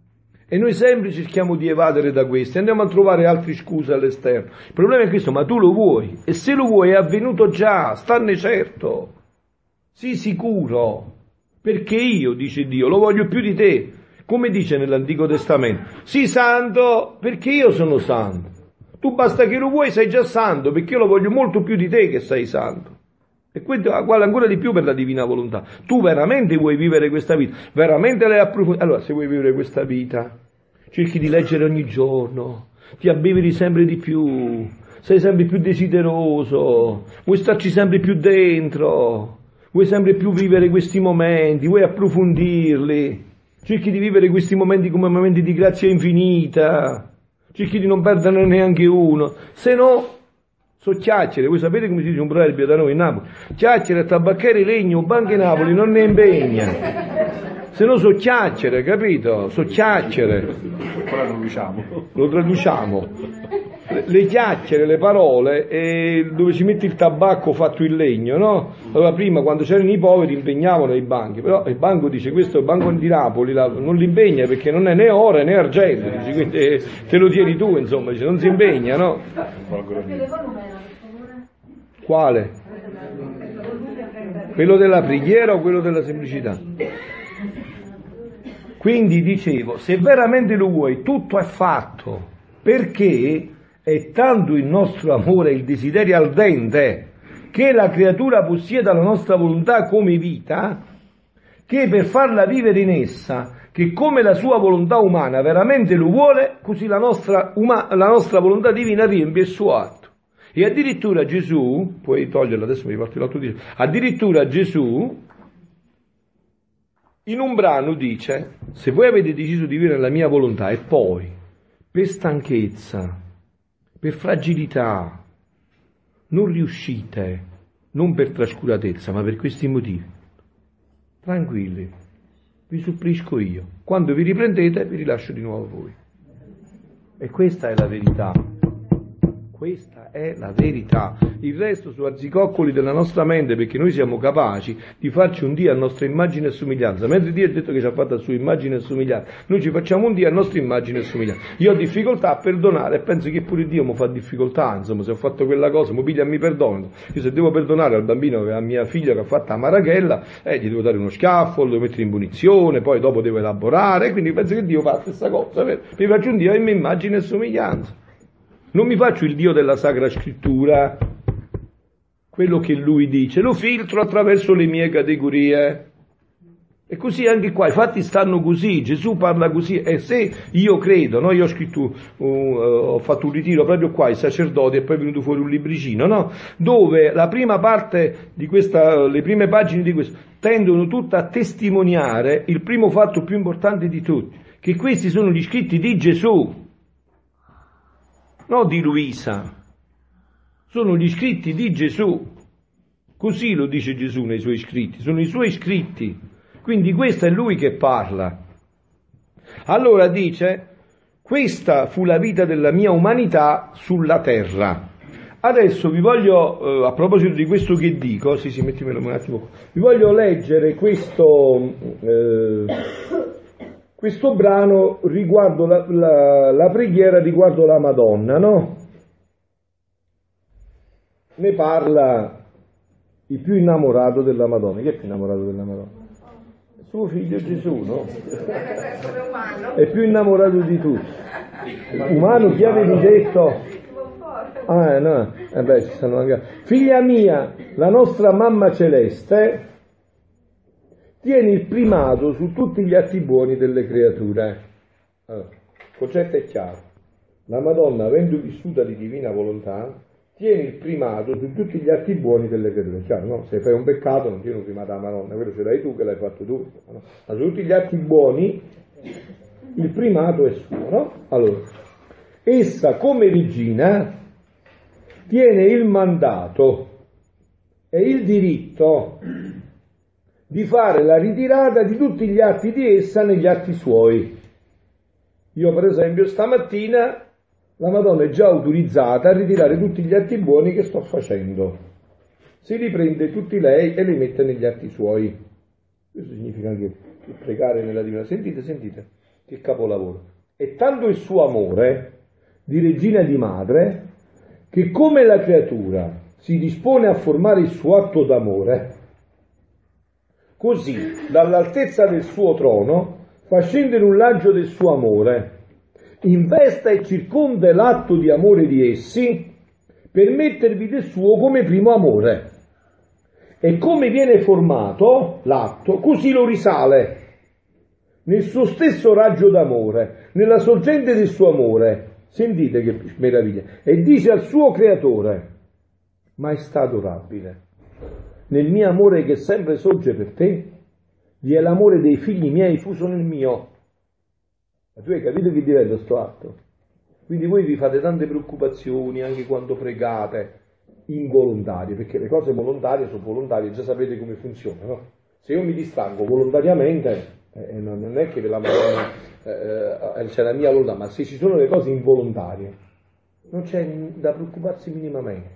E noi sempre cerchiamo di evadere da questo, andiamo a trovare altre scuse all'esterno. Il problema è questo, ma tu lo vuoi, e se lo vuoi è avvenuto già, stanne certo, sii sicuro, perché io, dice Dio, lo voglio più di te, come dice nell'Antico Testamento, sii santo perché io sono santo. Tu basta che lo vuoi, sei già santo, perché io lo voglio molto più di te che sei santo. E questo vale ancora di più per la divina volontà. Tu veramente vuoi vivere questa vita, veramente l'hai approfondita. Allora, se vuoi vivere questa vita, cerchi di leggere ogni giorno, ti abbeveri sempre di più, sei sempre più desideroso, vuoi starci sempre più dentro, vuoi sempre più vivere questi momenti, vuoi approfondirli, cerchi di vivere questi momenti come momenti di grazia infinita, cerchi di non perderne neanche uno, se no so chiacchiere, voi sapete come si dice un proverbio da noi in Napoli? Chiacchiere, tabacchiere, legno, banche Napoli, non ne impegna. Se no so chiacchiere, capito? So chiacchiere. Ora lo diciamo. Lo traduciamo. Le, chiacchiere, le parole, e dove si mette il tabacco fatto in legno, no? Allora prima quando c'erano i poveri impegnavano i banchi, però il banco dice questo è il banco di Napoli, la- non li impegna perché non è né oro né argento, dice, quindi eh, te lo tieni tu, insomma, dice, non si impegna, no? Quale? Quello della preghiera o quello della semplicità? Quindi dicevo, se veramente lo vuoi, tutto è fatto, perché è tanto il nostro amore, il desiderio ardente, che la creatura possieda la nostra volontà come vita, che per farla vivere in essa, che come la sua volontà umana veramente lo vuole, così la nostra, la nostra volontà divina riempie il suo atto. E addirittura Gesù, puoi toglierlo adesso mi porti l'altro dito, addirittura Gesù in un brano dice, se voi avete deciso di vivere la mia volontà e poi, per stanchezza, per fragilità, non riuscite, non per trascuratezza, ma per questi motivi, tranquilli, vi supplisco io. Quando vi riprendete, vi rilascio di nuovo voi. E questa è la verità. Questa è la verità. Il resto sono arzicoccoli della nostra mente perché noi siamo capaci di farci un Dio a nostra immagine e somiglianza. Mentre Dio ha detto che ci ha fatto a sua immagine e somiglianza, noi ci facciamo un Dio a nostra immagine e somiglianza. Io ho difficoltà a perdonare e penso che pure Dio mi fa difficoltà, insomma, se ho fatto quella cosa, mi piglia e mi perdono. Io se devo perdonare al bambino, a mia figlia che ha fatto la marachella, eh, gli devo dare uno schiaffo, lo devo mettere in punizione, poi dopo devo elaborare, quindi penso che Dio fa la stessa cosa, mi faccio un Dio a mia immagine e somiglianza. Non mi faccio il Dio della Sacra Scrittura, quello che lui dice, lo filtro attraverso le mie categorie. E così anche qua, i fatti stanno così, Gesù parla così, e se io credo, no? io ho scritto, uh, ho fatto un ritiro proprio qua, i sacerdoti, e poi è venuto fuori un libricino, no? dove la prima parte di questa, le prime pagine di questo, tendono tutte a testimoniare il primo fatto più importante di tutti, che questi sono gli scritti di Gesù, non di Luisa, sono gli scritti di Gesù. Così lo dice Gesù nei suoi scritti, sono i suoi scritti. Quindi questo è lui che parla. Allora dice, questa fu la vita della mia umanità sulla terra. Adesso vi voglio, eh, a proposito di questo che dico, sì sì, mettimelo un attimo, vi voglio leggere questo, eh, questo brano riguardo la, la- la preghiera riguardo la Madonna, no? Ne parla il più innamorato della Madonna. Chi è più innamorato della Madonna? Suo figlio Gesù, no? È più innamorato di tutti. Umano, chi avevi detto? Ah, no, eh beh, ci stanno anche... Figlia mia, la nostra mamma celeste tiene il primato su tutti gli atti buoni delle creature. Allora, il concetto è chiaro. La Madonna, avendo vissuta di divina volontà, tiene il primato su tutti gli atti buoni delle creature. Chiaro, no? Se fai un peccato non tieni un primato alla Madonna, quello ce l'hai tu che l'hai fatto tu. no? Ma su tutti gli atti buoni il primato è suo, no? Allora, essa come regina tiene il mandato e il diritto di fare la ritirata di tutti gli atti di essa negli atti suoi. Io per esempio stamattina la Madonna è già autorizzata a ritirare tutti gli atti buoni che sto facendo. Si riprende tutti lei e li mette negli atti suoi. Questo significa anche pregare nella divina. Sentite, sentite, che capolavoro. È tanto il suo amore di regina e di madre che come la creatura si dispone a formare il suo atto d'amore, così dall'altezza del suo trono fa scendere un laggio del suo amore investa e circonda l'atto di amore di essi per mettervi del suo come primo amore. E come viene formato l'atto, così lo risale nel suo stesso raggio d'amore, nella sorgente del suo amore. Sentite che meraviglia. E dice al suo creatore, maestà adorabile, nel mio amore che sempre sorge per te, vi è l'amore dei figli miei fuso nel mio. Ma tu hai capito che diventa sto atto? Quindi voi vi fate tante preoccupazioni anche quando pregate, involontarie, perché le cose volontarie sono volontarie, già sapete come funzionano. Se io mi distango volontariamente, eh, non è che la Madonna eh, eh, c'è la mia volontà, ma se ci sono le cose involontarie, non c'è da preoccuparsi minimamente,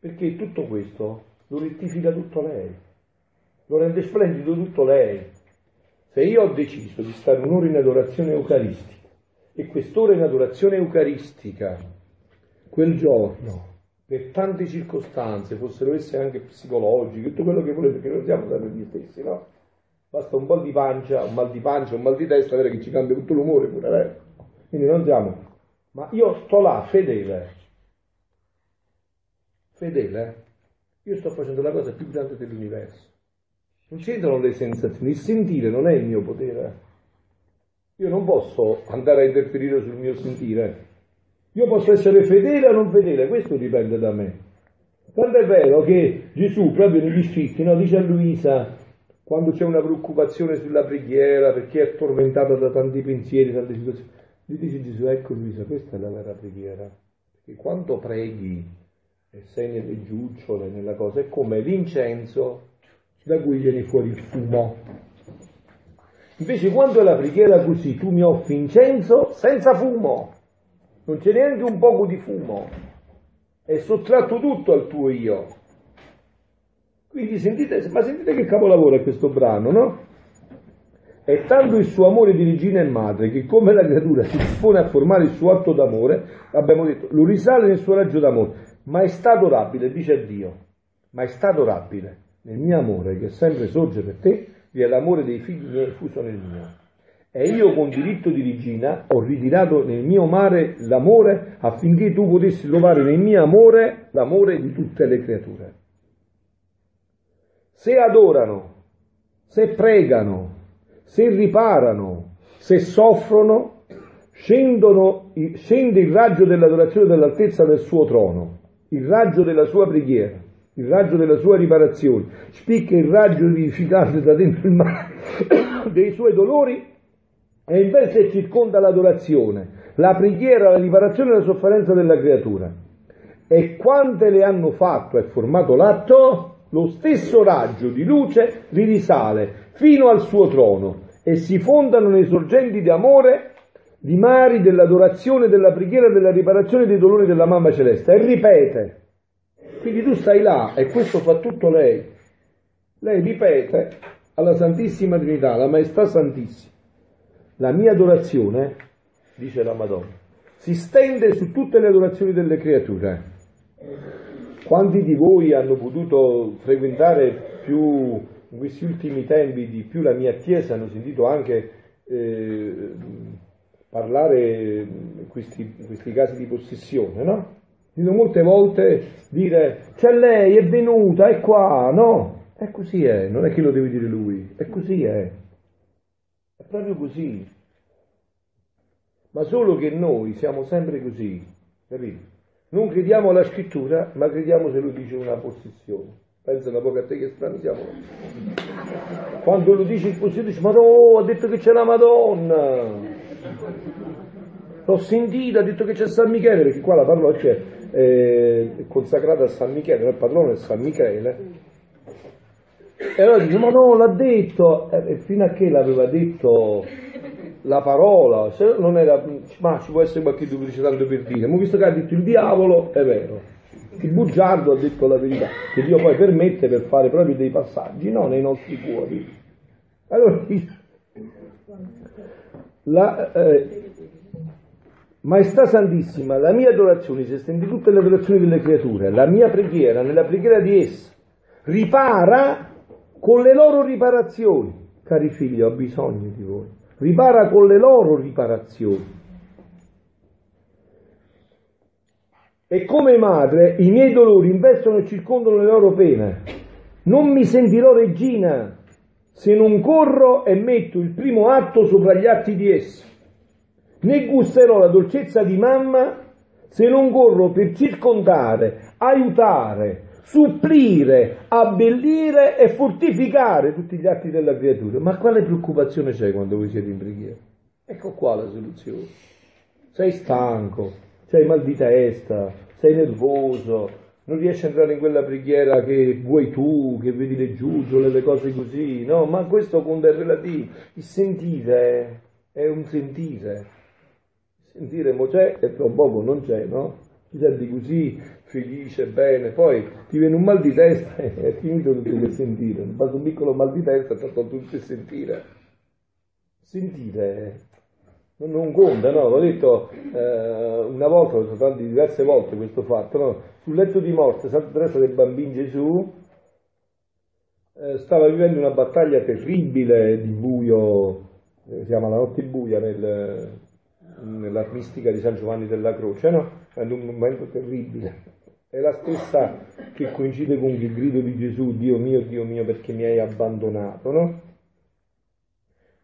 perché tutto questo lo rettifica tutto lei, lo rende splendido tutto lei. Se io ho deciso di stare un'ora in adorazione eucaristica e quest'ora in adorazione eucaristica, quel giorno, per tante circostanze, fossero esse anche psicologiche, tutto quello che volete, perché non siamo sempre gli stessi, no? Basta un po' di pancia, un mal di pancia, un mal di testa, che ci cambia tutto l'umore pure, vero? Quindi non siamo. Ma io sto là, fedele. Fedele. Io sto facendo la cosa più grande dell'universo. Non c'entrano le sensazioni, il sentire non è il mio potere. Io non posso andare a interferire sul mio sentire. Io posso essere fedele o non fedele, questo dipende da me. Tanto è vero che Gesù, proprio negli scritti, no, dice a Luisa, quando c'è una preoccupazione sulla preghiera, perché è tormentata da tanti pensieri, tante situazioni, gli dice Gesù, ecco Luisa, questa è la vera preghiera. Perché quando preghi e sei nelle giucciole, nella cosa, è come l'incenso da cui viene fuori il fumo. Invece quando è la preghiera così, tu mi offri incenso senza fumo, non c'è neanche un poco di fumo, è sottratto tutto al tuo io. Quindi sentite, ma sentite che capolavoro è questo brano, no? È tanto il suo amore di regina e madre che come la creatura si dispone a formare il suo atto d'amore, abbiamo detto, lo risale nel suo raggio d'amore, ma è stato rapide, dice a Dio, ma è stato rapide nel mio amore che sempre sorge per te, vi è l'amore dei figli miei fuso nel mio. E io con diritto di regina ho ritirato nel mio mare l'amore affinché tu potessi trovare nel mio amore l'amore di tutte le creature. Se adorano, se pregano, se riparano, se soffrono, scendono, scende il raggio dell'adorazione dell'altezza del suo trono, il raggio della sua preghiera, il raggio della sua riparazione, spicca il raggio vivificante da dentro il mare *coughs* dei suoi dolori e invece circonda l'adorazione, la preghiera, la riparazione e la sofferenza della creatura. E quante le hanno fatto e formato l'atto? lo stesso raggio di luce li risale fino al suo trono e si fondano nei sorgenti di amore di mari dell'adorazione, della preghiera, della riparazione dei dolori della mamma celeste e ripete. Quindi tu stai là e questo fa tutto lei. Lei ripete alla Santissima Trinità, alla Maestà Santissima. La mia adorazione, dice la Madonna, si stende su tutte le adorazioni delle creature quanti di voi hanno potuto frequentare più, in questi ultimi tempi di più la mia chiesa, hanno sentito anche eh, parlare questi, questi casi di possessione, no? Sento molte volte dire c'è lei, è venuta, è qua, no? È così è, non è che lo deve dire lui, è così è. È proprio così. Ma solo che noi siamo sempre così, capito? Non crediamo alla scrittura, ma crediamo se lui dice una posizione. Pensa un po' a te che strani siamo. Quando lui dice il possesso, dice, ma no, ha detto che c'è la Madonna. L'ho sentita, ha detto che c'è San Michele, perché qua la parrocchia è eh, consacrata a San Michele, il patrono è San Michele. E allora dice, ma no, l'ha detto, e fino a che l'aveva detto la parola, se non era, ma ci può essere qualche dice tanto per dire, ma visto che ha detto il diavolo, è vero, il bugiardo ha detto la verità, che Dio poi permette per fare proprio dei passaggi, no, nei nostri cuori. Allora, la eh, Maestà Santissima, la mia adorazione si estende in tutte le adorazioni delle creature, la mia preghiera nella preghiera di essa. Ripara con le loro riparazioni, cari figli, ho bisogno di voi. Ripara con le loro riparazioni. E come madre i miei dolori investono e circondano le loro pene. Non mi sentirò regina se non corro e metto il primo atto sopra gli atti di essa. Né gusterò la dolcezza di mamma se non corro per circondare, aiutare, supplire, abbellire e fortificare tutti gli atti della creatura. Ma quale preoccupazione c'è quando voi siete in preghiera? Ecco qua la soluzione. Sei stanco, sei mal di testa, sei nervoso, non riesci a entrare in quella preghiera che vuoi tu, che vedi le giuggiole, le cose così, no? Ma questo conta è relativo. Il sentire è un sentire. Sentire mo c'è e tra un poco non c'è, no? Ti senti così felice, bene, poi ti viene un mal di testa *laughs* e è finito tutto quel sentire. Basta un piccolo mal di testa e tolto tutto il sentire. Sentire non, conta, no? L'ho detto eh, una volta, l'ho fatto diverse volte questo fatto, no? Sul letto di morte, Santa Teresa del Bambino Gesù eh, stava vivendo una battaglia terribile di buio, eh, si chiama la notte buia nel, nella mistica di San Giovanni della Croce, no? È un momento terribile. È la stessa che coincide con il grido di Gesù, Dio mio, Dio mio, perché mi hai abbandonato, no?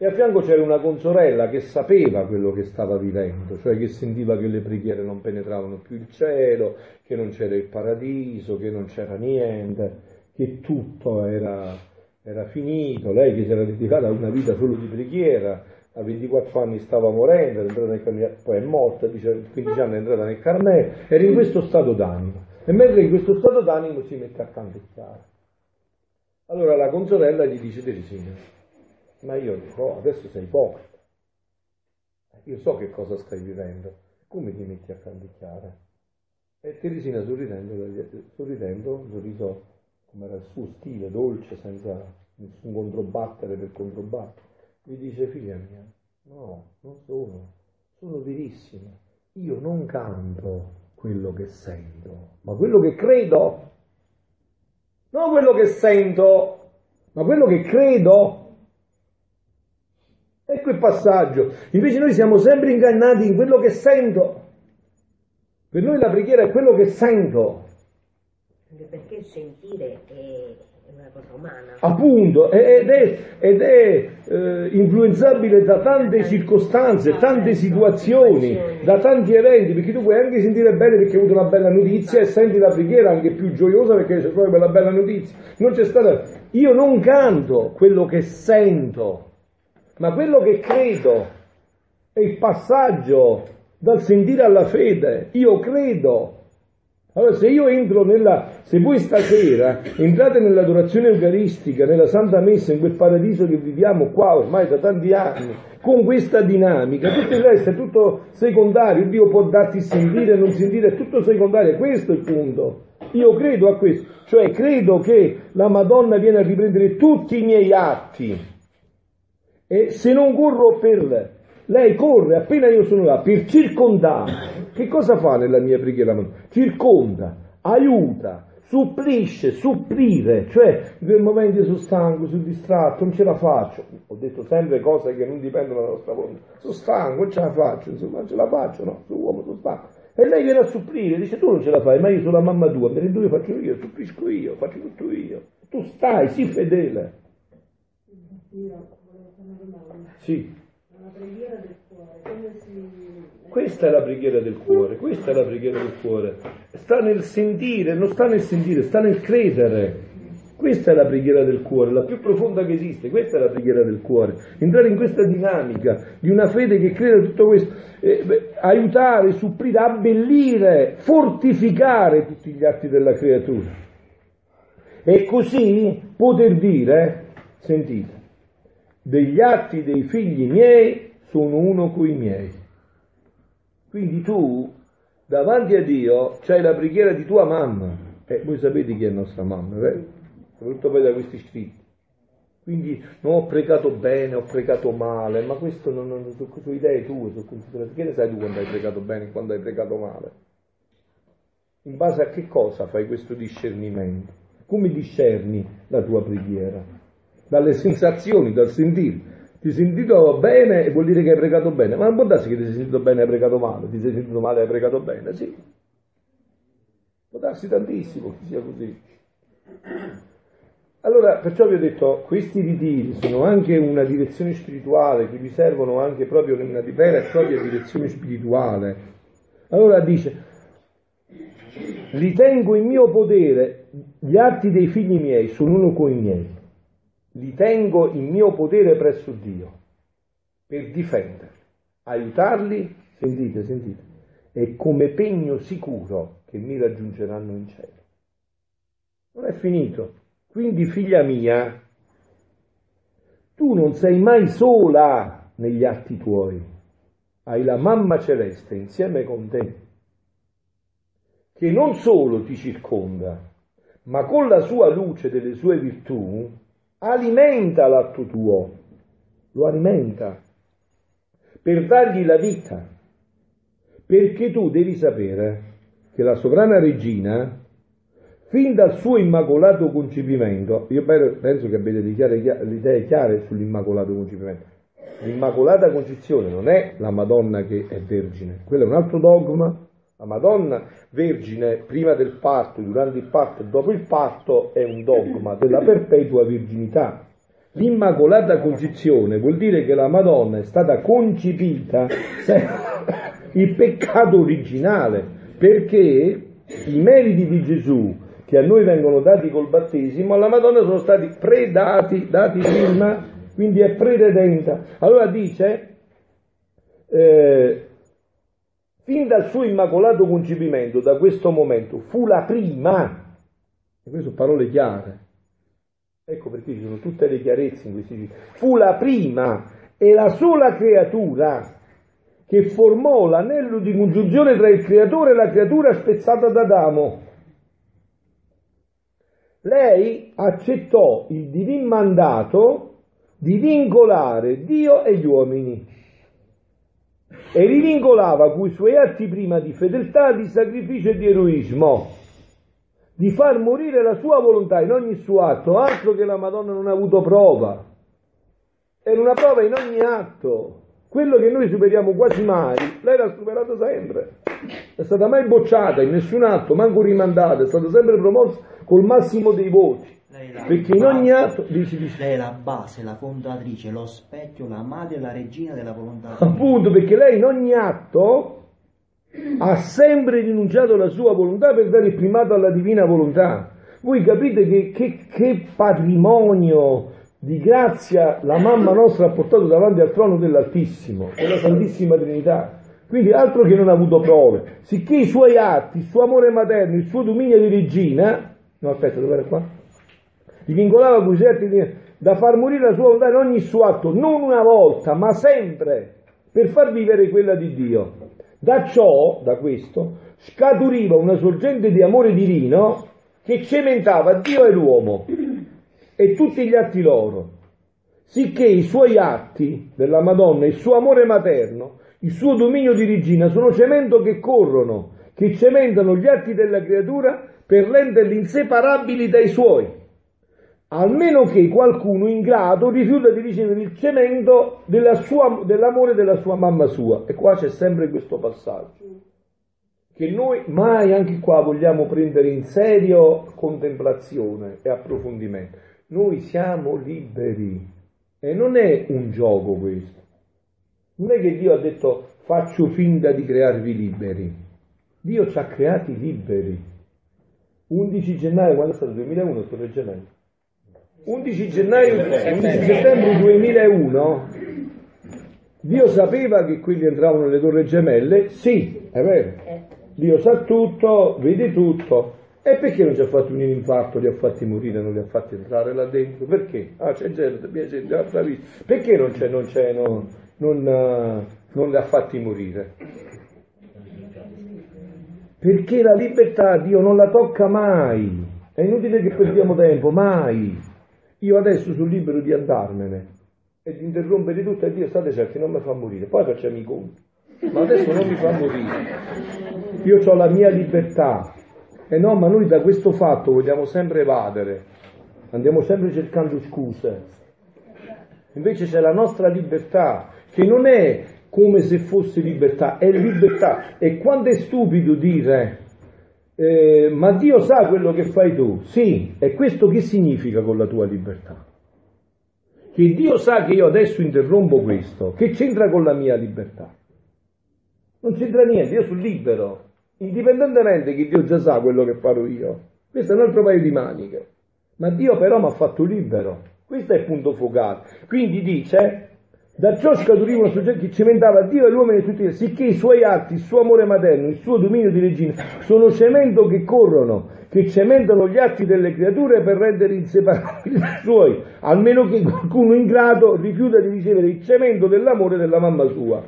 E a fianco c'era una consorella che sapeva quello che stava vivendo, cioè che sentiva che le preghiere non penetravano più il cielo, che non c'era il paradiso, che non c'era niente, che tutto era, era finito. Lei che si era dedicata a una vita solo di preghiera, a 24 anni stava morendo, entrata nel poi è morta, a 15 anni è entrata nel Carmelo, era in questo stato d'animo. E mentre in questo stato d'animo si mette a canticchiare. Allora la consorella gli dice Teresina, ma io dico, adesso sei ipocrita. Io so che cosa stai vivendo. Come ti metti a canticchiare? E Teresina sorridendo, sorridendo, sorriso come era il suo stile, dolce, senza nessun controbattere per controbattere, mi dice, figlia mia, no, non sono, sono verissima. Io non canto quello che sento, ma quello che credo. Non quello che sento, ma quello che credo. Ecco il passaggio. Invece noi siamo sempre ingannati in quello che sento. Per noi la preghiera è quello che sento. Anche perché il sentire è una cosa umana. Appunto, ed è, ed è eh, influenzabile da tante circostanze, tante situazioni, da tanti eventi, perché tu puoi anche sentire bene perché hai avuto una bella notizia e senti la preghiera anche più gioiosa perché c'è proprio quella bella notizia. Non c'è stata... Io non canto quello che sento, ma quello che credo è il passaggio dal sentire alla fede. Io credo. Allora, se io entro nella, se voi stasera entrate nell'adorazione eucaristica, nella Santa Messa, in quel paradiso che viviamo qua ormai da tanti anni, con questa dinamica, tutto il resto è tutto secondario, Dio può darti sentire, non sentire, è tutto secondario, questo è il punto. Io credo a questo, cioè credo che la Madonna viene a riprendere tutti i miei atti, e se non corro per lei corre appena io sono là per circondare. Che cosa fa nella mia preghiera? Circonda, aiuta, supplisce, supplire, cioè in quel momento io sono stanco, sono distratto, non ce la faccio. Ho detto sempre cose che non dipendono dalla nostra volontà. Sono stanco, non ce la faccio, insomma, non ce la faccio, no, sono uomo, sono stanco. E lei viene a supplire, dice tu non ce la fai, ma io sono la mamma tua, per il due faccio io, supplisco io, faccio tutto io. Tu stai, sii fedele. Sì. La preghiera del cuore, come si... Questa è la preghiera del cuore, questa è la preghiera del cuore. Sta nel sentire, non sta nel sentire, sta nel credere. Questa è la preghiera del cuore, la più profonda che esiste, questa è la preghiera del cuore. Entrare in questa dinamica di una fede che crede a tutto questo, eh, beh, aiutare, supplire, abbellire, fortificare tutti gli atti della creatura. E così poter dire, sentite, degli atti dei figli miei sono uno coi miei. Quindi tu davanti a Dio c'hai la preghiera di tua mamma. E eh, voi sapete chi è nostra mamma, vero? Soprattutto poi da questi scritti. Quindi non ho pregato bene, ho pregato male, ma questo non, non sono, sono idee tue, sono considerazioni. Che ne sai tu quando hai pregato bene e quando hai pregato male? In base a che cosa fai questo discernimento? Come discerni la tua preghiera? Dalle *laughs* sensazioni, dal sentire. Ti sei sentito bene vuol dire che hai pregato bene, ma non può darsi che ti sei sentito bene e hai pregato male, ti sei sentito male e hai pregato bene, sì. darsi tantissimo che sia così. Allora, perciò vi ho detto, questi ritiri sono anche una direzione spirituale, che vi servono anche proprio una vera e propria direzione spirituale. Allora dice, ritengo in mio potere gli atti dei figli miei, sono uno con i miei, li tengo in mio potere presso Dio, per difenderli, aiutarli, sentite, sentite, e come pegno sicuro che mi raggiungeranno in cielo. Non è finito. Quindi, figlia mia, tu non sei mai sola negli atti tuoi, hai la mamma celeste insieme con te, che non solo ti circonda, ma con la sua luce delle sue virtù alimenta l'atto tuo, lo alimenta per dargli la vita, perché tu devi sapere che la sovrana regina fin dal suo immacolato concepimento, io penso che abbiate le idee chiare sull'immacolato concepimento, l'immacolata concezione non è la Madonna che è vergine, quello è un altro dogma, la Madonna vergine prima del parto, durante il parto e dopo il parto è un dogma della perpetua virginità. L'immacolata concezione vuol dire che la Madonna è stata concepita il peccato originale, perché i meriti di Gesù che a noi vengono dati col battesimo, alla Madonna sono stati predati, dati prima, quindi è prededenta. Allora dice, eh, fin dal suo immacolato concepimento, da questo momento, fu la prima, e queste sono parole chiare, ecco perché ci sono tutte le chiarezze in questi libri, fu la prima e la sola creatura che formò l'anello di congiunzione tra il creatore e la creatura spezzata da Adamo. Lei accettò il divin mandato di vincolare Dio e gli uomini e li vincolava coi suoi atti prima di fedeltà, di sacrificio e di eroismo, di far morire la sua volontà in ogni suo atto, altro che la Madonna non ha avuto prova. Era una prova in ogni atto. Quello che noi superiamo quasi mai, lei l'ha superato sempre. È stata mai bocciata in nessun atto, manco rimandata, è stata sempre promossa col massimo dei voti. Perché in ogni atto dici, dici. Lei è la base, la fondatrice, lo specchio, la madre la regina della volontà. Appunto, perché lei in ogni atto ha sempre rinunciato alla sua volontà per dare il primato alla divina volontà. Voi capite che, che, che patrimonio di grazia la mamma nostra ha portato davanti al trono dell'Altissimo, della Santissima Trinità. Quindi altro che non ha avuto prove, sicché i suoi atti, il suo amore materno, il suo dominio di regina, no aspetta, dove era qua? Li vincolava con i certi da far morire la sua volontà in ogni suo atto, non una volta, ma sempre, per far vivere quella di Dio. Da ciò, da questo, scaturiva una sorgente di amore divino che cementava Dio e l'uomo e tutti gli atti loro, sicché i suoi atti della Madonna, il suo amore materno, il suo dominio di regina sono cemento che corrono, che cementano gli atti della creatura per renderli inseparabili dai suoi, almeno che qualcuno ingrato rifiuta di ricevere il cemento dell'amore della sua mamma sua. E qua c'è sempre questo passaggio che noi mai anche qua vogliamo prendere in serio contemplazione e approfondimento. Noi siamo liberi e non è un gioco questo. Non è che Dio ha detto faccio finta di crearvi liberi. Dio ci ha creati liberi. 11 gennaio, quando è stato? 2001, Torre Gemello. 11 gennaio, 11 settembre 2001, Dio sapeva che quelli entravano nelle Torre Gemelle? Sì, è vero. Dio sa tutto, vede tutto, e perché non ci ha fatto un infarto, li ha fatti morire, non li ha fatti entrare là dentro? Perché? Ah, c'è gente, mia gente, l'altra vita. Perché non c'è, non c'è, no, non, uh, non li ha fatti morire? Perché la libertà Dio non la tocca mai. È inutile che perdiamo tempo, mai. Io adesso sono libero di andarmene e di interrompere tutto e Dio state certi non mi fa morire. Poi facciamo i conti. Ma adesso non mi fa morire. Io ho la mia libertà, e no, ma noi da questo fatto vogliamo sempre evadere, andiamo sempre cercando scuse. Invece c'è la nostra libertà, che non è come se fosse libertà, è libertà. E quando è stupido dire eh, ma Dio sa quello che fai tu. Sì, e questo che significa con la tua libertà? Che Dio sa che io adesso interrompo questo, che c'entra con la mia libertà? Non c'entra niente, io sono libero, indipendentemente che Dio già sa quello che farò io. Questo è un altro paio di maniche. Ma Dio però mi ha fatto libero. Questo è il punto focale. Quindi dice, da ciò scaturiva una società che cimentava Dio e l'uomo nel tutti, sicché i suoi atti, il suo amore materno, il suo dominio di regina sono cemento che corrono, che cementano gli atti delle creature per rendere inseparabili i suoi, almeno che qualcuno ingrato rifiuta di ricevere il cemento dell'amore della mamma sua.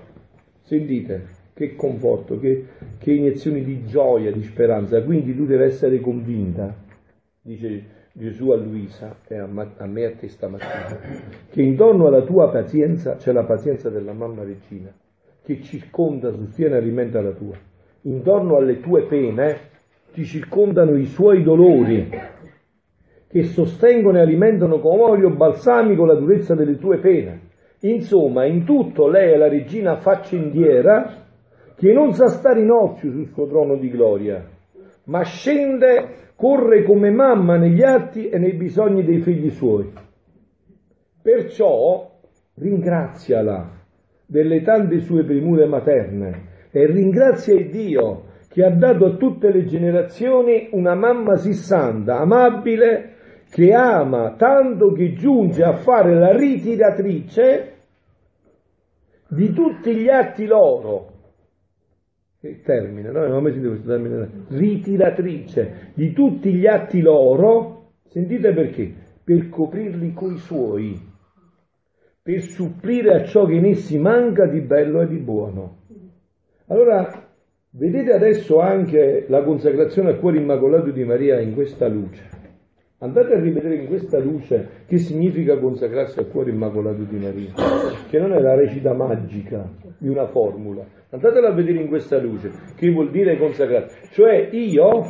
Sentite, che conforto, che, che iniezioni di gioia, di speranza. Quindi tu devi essere convinta, dice Gesù a Luisa e a, me e a te stamattina, che intorno alla tua pazienza c'è la pazienza della mamma regina, che circonda, sostiene e alimenta la tua. Intorno alle tue pene ti circondano i suoi dolori, che sostengono e alimentano come olio balsamico la durezza delle tue pene. Insomma, in tutto lei è la regina faccendiera che non sa stare in ozio sul suo trono di gloria, ma scende corre come mamma negli atti e nei bisogni dei figli suoi. Perciò ringraziala delle tante sue premure materne e ringrazia il Dio che ha dato a tutte le generazioni una mamma sì santa, amabile, che ama tanto che giunge a fare la ritiratrice di tutti gli atti loro termine, no? Non mai sentito questo termine. Ritiratrice di tutti gli atti loro, sentite perché? Per coprirli coi suoi, per supplire a ciò che in essi manca di bello e di buono. Allora, vedete adesso anche la consacrazione al cuore immacolato di Maria in questa luce. Andate a rivedere in questa luce che significa consacrarsi al cuore immacolato di Maria, che non è la recita magica di una formula. Andatela a vedere in questa luce, che vuol dire consacrarsi. Cioè io,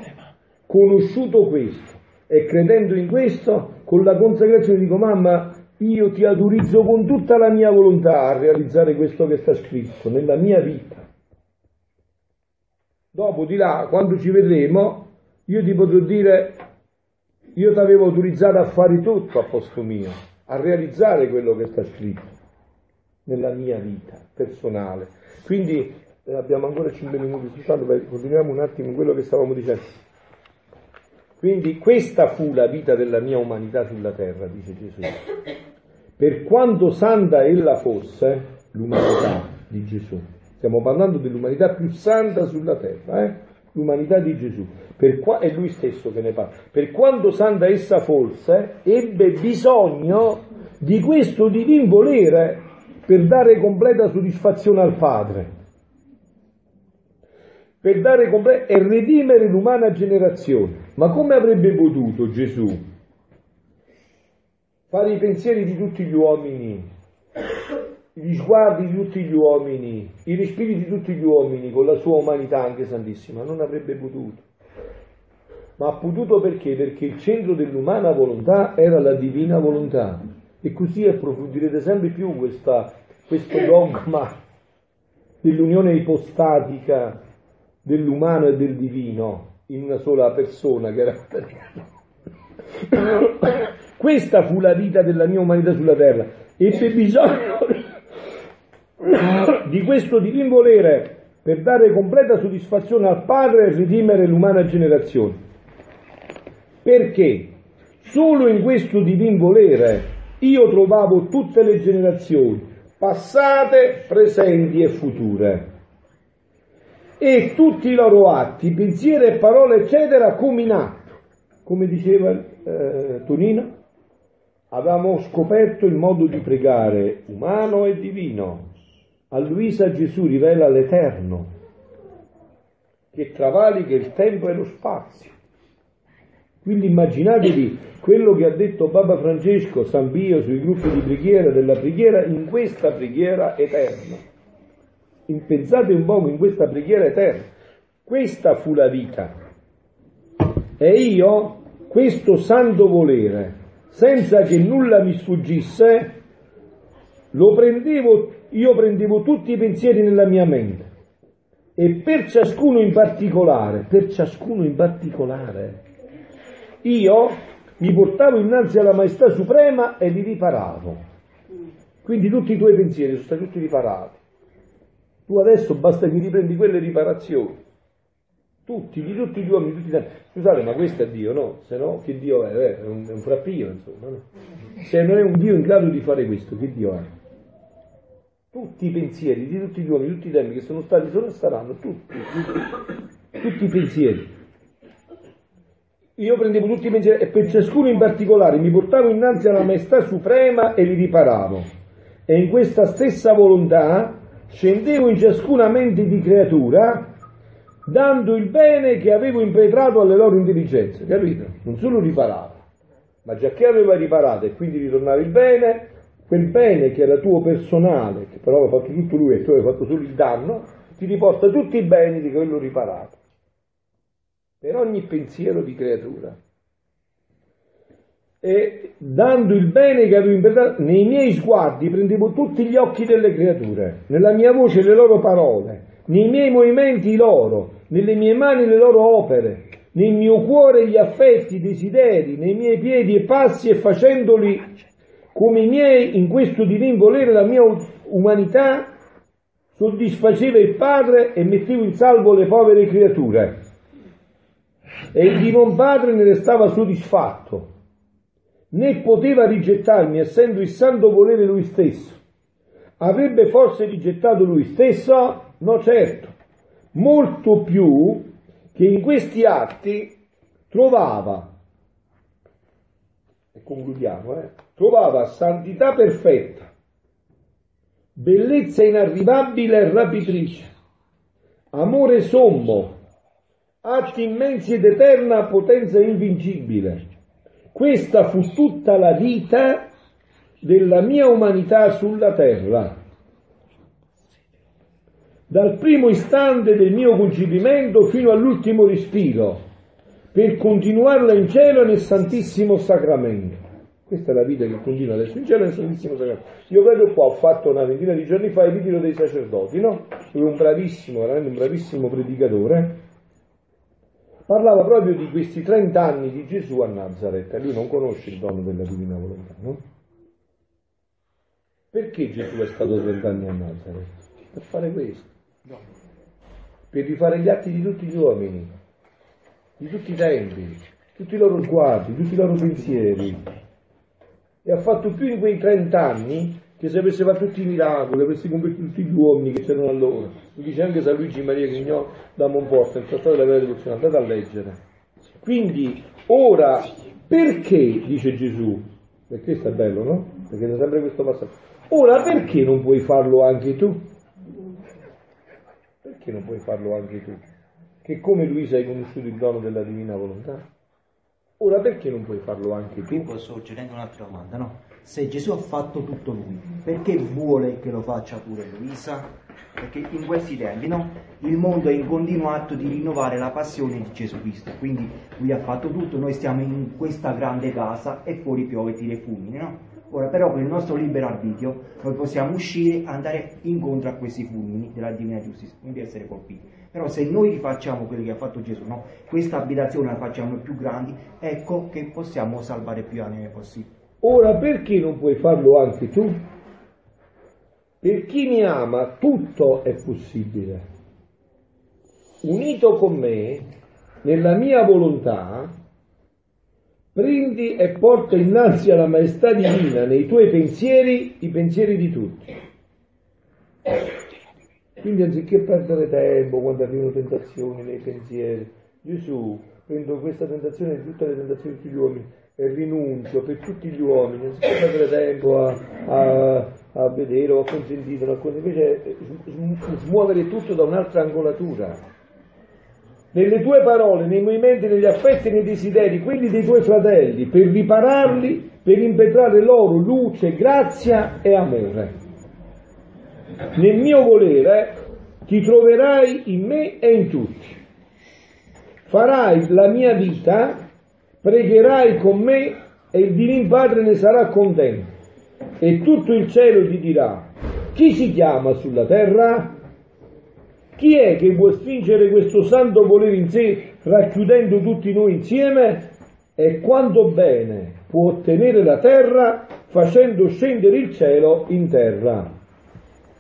conosciuto questo e credendo in questo, con la consacrazione dico mamma, io ti autorizzo con tutta la mia volontà a realizzare questo che sta scritto nella mia vita. Dopo di là, quando ci vedremo, io ti potrò dire io ti avevo autorizzato a fare tutto a posto mio, a realizzare quello che sta scritto nella mia vita personale. Quindi eh, abbiamo ancora 5 minuti soltanto, continuiamo un attimo quello che stavamo dicendo. Quindi questa fu la vita della mia umanità sulla terra, dice Gesù. Per quanto santa ella fosse, l'umanità di Gesù. Stiamo parlando dell'umanità più santa sulla terra, eh? L'umanità di Gesù, qua- è lui stesso che ne parla, per quanto santa essa fosse, ebbe bisogno di questo divin volere per dare completa soddisfazione al Padre, per dare completa e redimere l'umana generazione. Ma come avrebbe potuto Gesù fare i pensieri di tutti gli uomini gli sguardi di tutti gli uomini, i respiri di tutti gli uomini con la sua umanità anche santissima, non avrebbe potuto. Ma ha potuto perché? Perché il centro dell'umana volontà era la divina volontà. E così approfondirete sempre più questa, questo dogma dell'unione ipostatica dell'umano e del divino in una sola persona che era questa fu la vita della mia umanità sulla terra ebbe bisogno di questo divin volere per dare completa soddisfazione al Padre e redimere l'umana generazione. Perché solo in questo divin volere io trovavo tutte le generazioni, passate, presenti e future, e tutti i loro atti, pensieri e parole, eccetera, come in atto. Come diceva eh, Tonino, avevamo scoperto il modo di pregare umano e divino, a Luisa Gesù rivela l'Eterno, che travalica il tempo e lo spazio. Quindi immaginatevi quello che ha detto Papa Francesco, San Pio, sui gruppi di preghiera della preghiera, in questa preghiera eterna. Pensate un po' in questa preghiera eterna. Questa fu la vita. E io, questo santo volere, senza che nulla mi sfuggisse, lo prendevo io prendevo tutti i pensieri nella mia mente e per ciascuno in particolare, per ciascuno in particolare, io mi portavo innanzi alla maestà suprema e li riparavo. Quindi tutti i tuoi pensieri sono stati tutti riparati. Tu adesso basta che riprendi quelle riparazioni. Tutti, di tutti gli uomini, tutti gli Scusate, ma questo è Dio, no? Se no, che Dio è? Eh, è un, è un frappino, insomma. No? Se non è un Dio in grado di fare questo, che Dio è? Tutti i pensieri di tutti gli uomini, tutti i tempi che sono stati, sono e saranno, tutti, tutti, tutti i pensieri. Io prendevo tutti i pensieri e per ciascuno in particolare mi portavo innanzi alla maestà suprema e li riparavo. E in questa stessa volontà scendevo in ciascuna mente di creatura dando il bene che avevo impetrato alle loro intelligenze, capito? Non solo riparava, ma già che aveva riparato e quindi ritornava il bene, quel bene che era tuo personale, che però aveva fatto tutto lui e tu avevi fatto solo il danno, ti riporta tutti i beni di quello riparato, per ogni pensiero di creatura. E dando il bene che avevo impetrato, nei miei sguardi prendevo tutti gli occhi delle creature, nella mia voce le loro parole, nei miei movimenti loro, nelle mie mani le loro opere, nel mio cuore gli affetti, i desideri, nei miei piedi e passi e facendoli come i miei in questo divin volere la mia umanità, soddisfaceva il Padre e mettevo in salvo le povere creature. E il divin Padre ne restava soddisfatto, né poteva rigettarmi essendo il santo volere lui stesso. Avrebbe forse rigettato lui stesso? No, certo, molto più che in questi atti trovava, e concludiamo, eh, trovava santità perfetta, bellezza inarrivabile e rapitrice, amore sommo, atti immensi ed eterna potenza invincibile. Questa fu tutta la vita della mia umanità sulla terra dal primo istante del mio concepimento fino all'ultimo respiro, per continuarla in cielo nel Santissimo Sacramento. Questa è la vita che continua adesso in cielo nel Santissimo Sacramento. Io vedo qua, ho fatto una ventina di giorni fa il ritiro dei sacerdoti, no? Dove un bravissimo, veramente un bravissimo predicatore, parlava proprio di questi 30 anni di Gesù a Nazareth e lui non conosce il dono della divina volontà, no? Perché Gesù è stato 30 anni a Nazareth? Per fare questo per rifare gli atti di tutti gli uomini, di tutti i tempi, tutti i loro sguardi, tutti i loro pensieri. E ha fatto più in quei 30 anni che se avesse fatto tutti i miracoli, avesse convertito tutti gli uomini che c'erano allora. Lo dice anche San Luigi Maria Grignò da Monforte, nel Trattato della Vera Devozione, andate a leggere. Quindi, ora, perché, dice Gesù, perché è bello, no? Perché c'è sempre questo passaggio. Ora, perché non puoi farlo anche tu? perché non puoi farlo anche tu? Che come Luisa hai conosciuto il dono della divina volontà? Ora perché non puoi farlo anche tu? Io posso suggerire un'altra domanda, no? Se Gesù ha fatto tutto lui, perché vuole che lo faccia pure Luisa? Perché in questi tempi, no? Il mondo è in continuo atto di rinnovare la passione di Gesù Cristo, quindi lui ha fatto tutto, noi stiamo in questa grande casa e fuori piove e tira fulmine, no? Ora però con il nostro libero arbitrio noi possiamo uscire e andare incontro a questi fulmini della divina giustizia, quindi essere colpiti. Però se noi rifacciamo quello che ha fatto Gesù, no? questa abitazione la facciamo più grandi, ecco che possiamo salvare più anime possibili. Ora perché non puoi farlo anche tu? Per chi mi ama tutto è possibile. Unito con me, nella mia volontà, prendi e porta innanzi alla maestà divina nei tuoi pensieri i pensieri di tutti. Quindi anziché perdere tempo quando arrivano tentazioni nei pensieri, Gesù prendo questa tentazione di tutte le tentazioni di tutti gli uomini e rinuncio per tutti gli uomini, anziché perdere tempo a, a, a vedere o a consentire, invece smuovere tutto da un'altra angolatura nelle tue parole, nei movimenti, negli affetti nei desideri, quelli dei tuoi fratelli, per ripararli, per impetrare loro luce, grazia e amore. Nel mio volere ti troverai in me e in tutti. Farai la mia vita, pregherai con me e il Divin Padre ne sarà contento. E tutto il cielo ti dirà, chi si chiama sulla terra? Chi è che vuol stringere questo santo volere in sé, racchiudendo tutti noi insieme? E quanto bene può ottenere la terra facendo scendere il cielo in terra.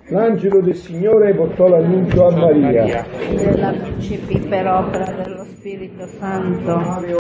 L'angelo del Signore portò l'annuncio a Maria. della principi per opera dello Spirito Santo.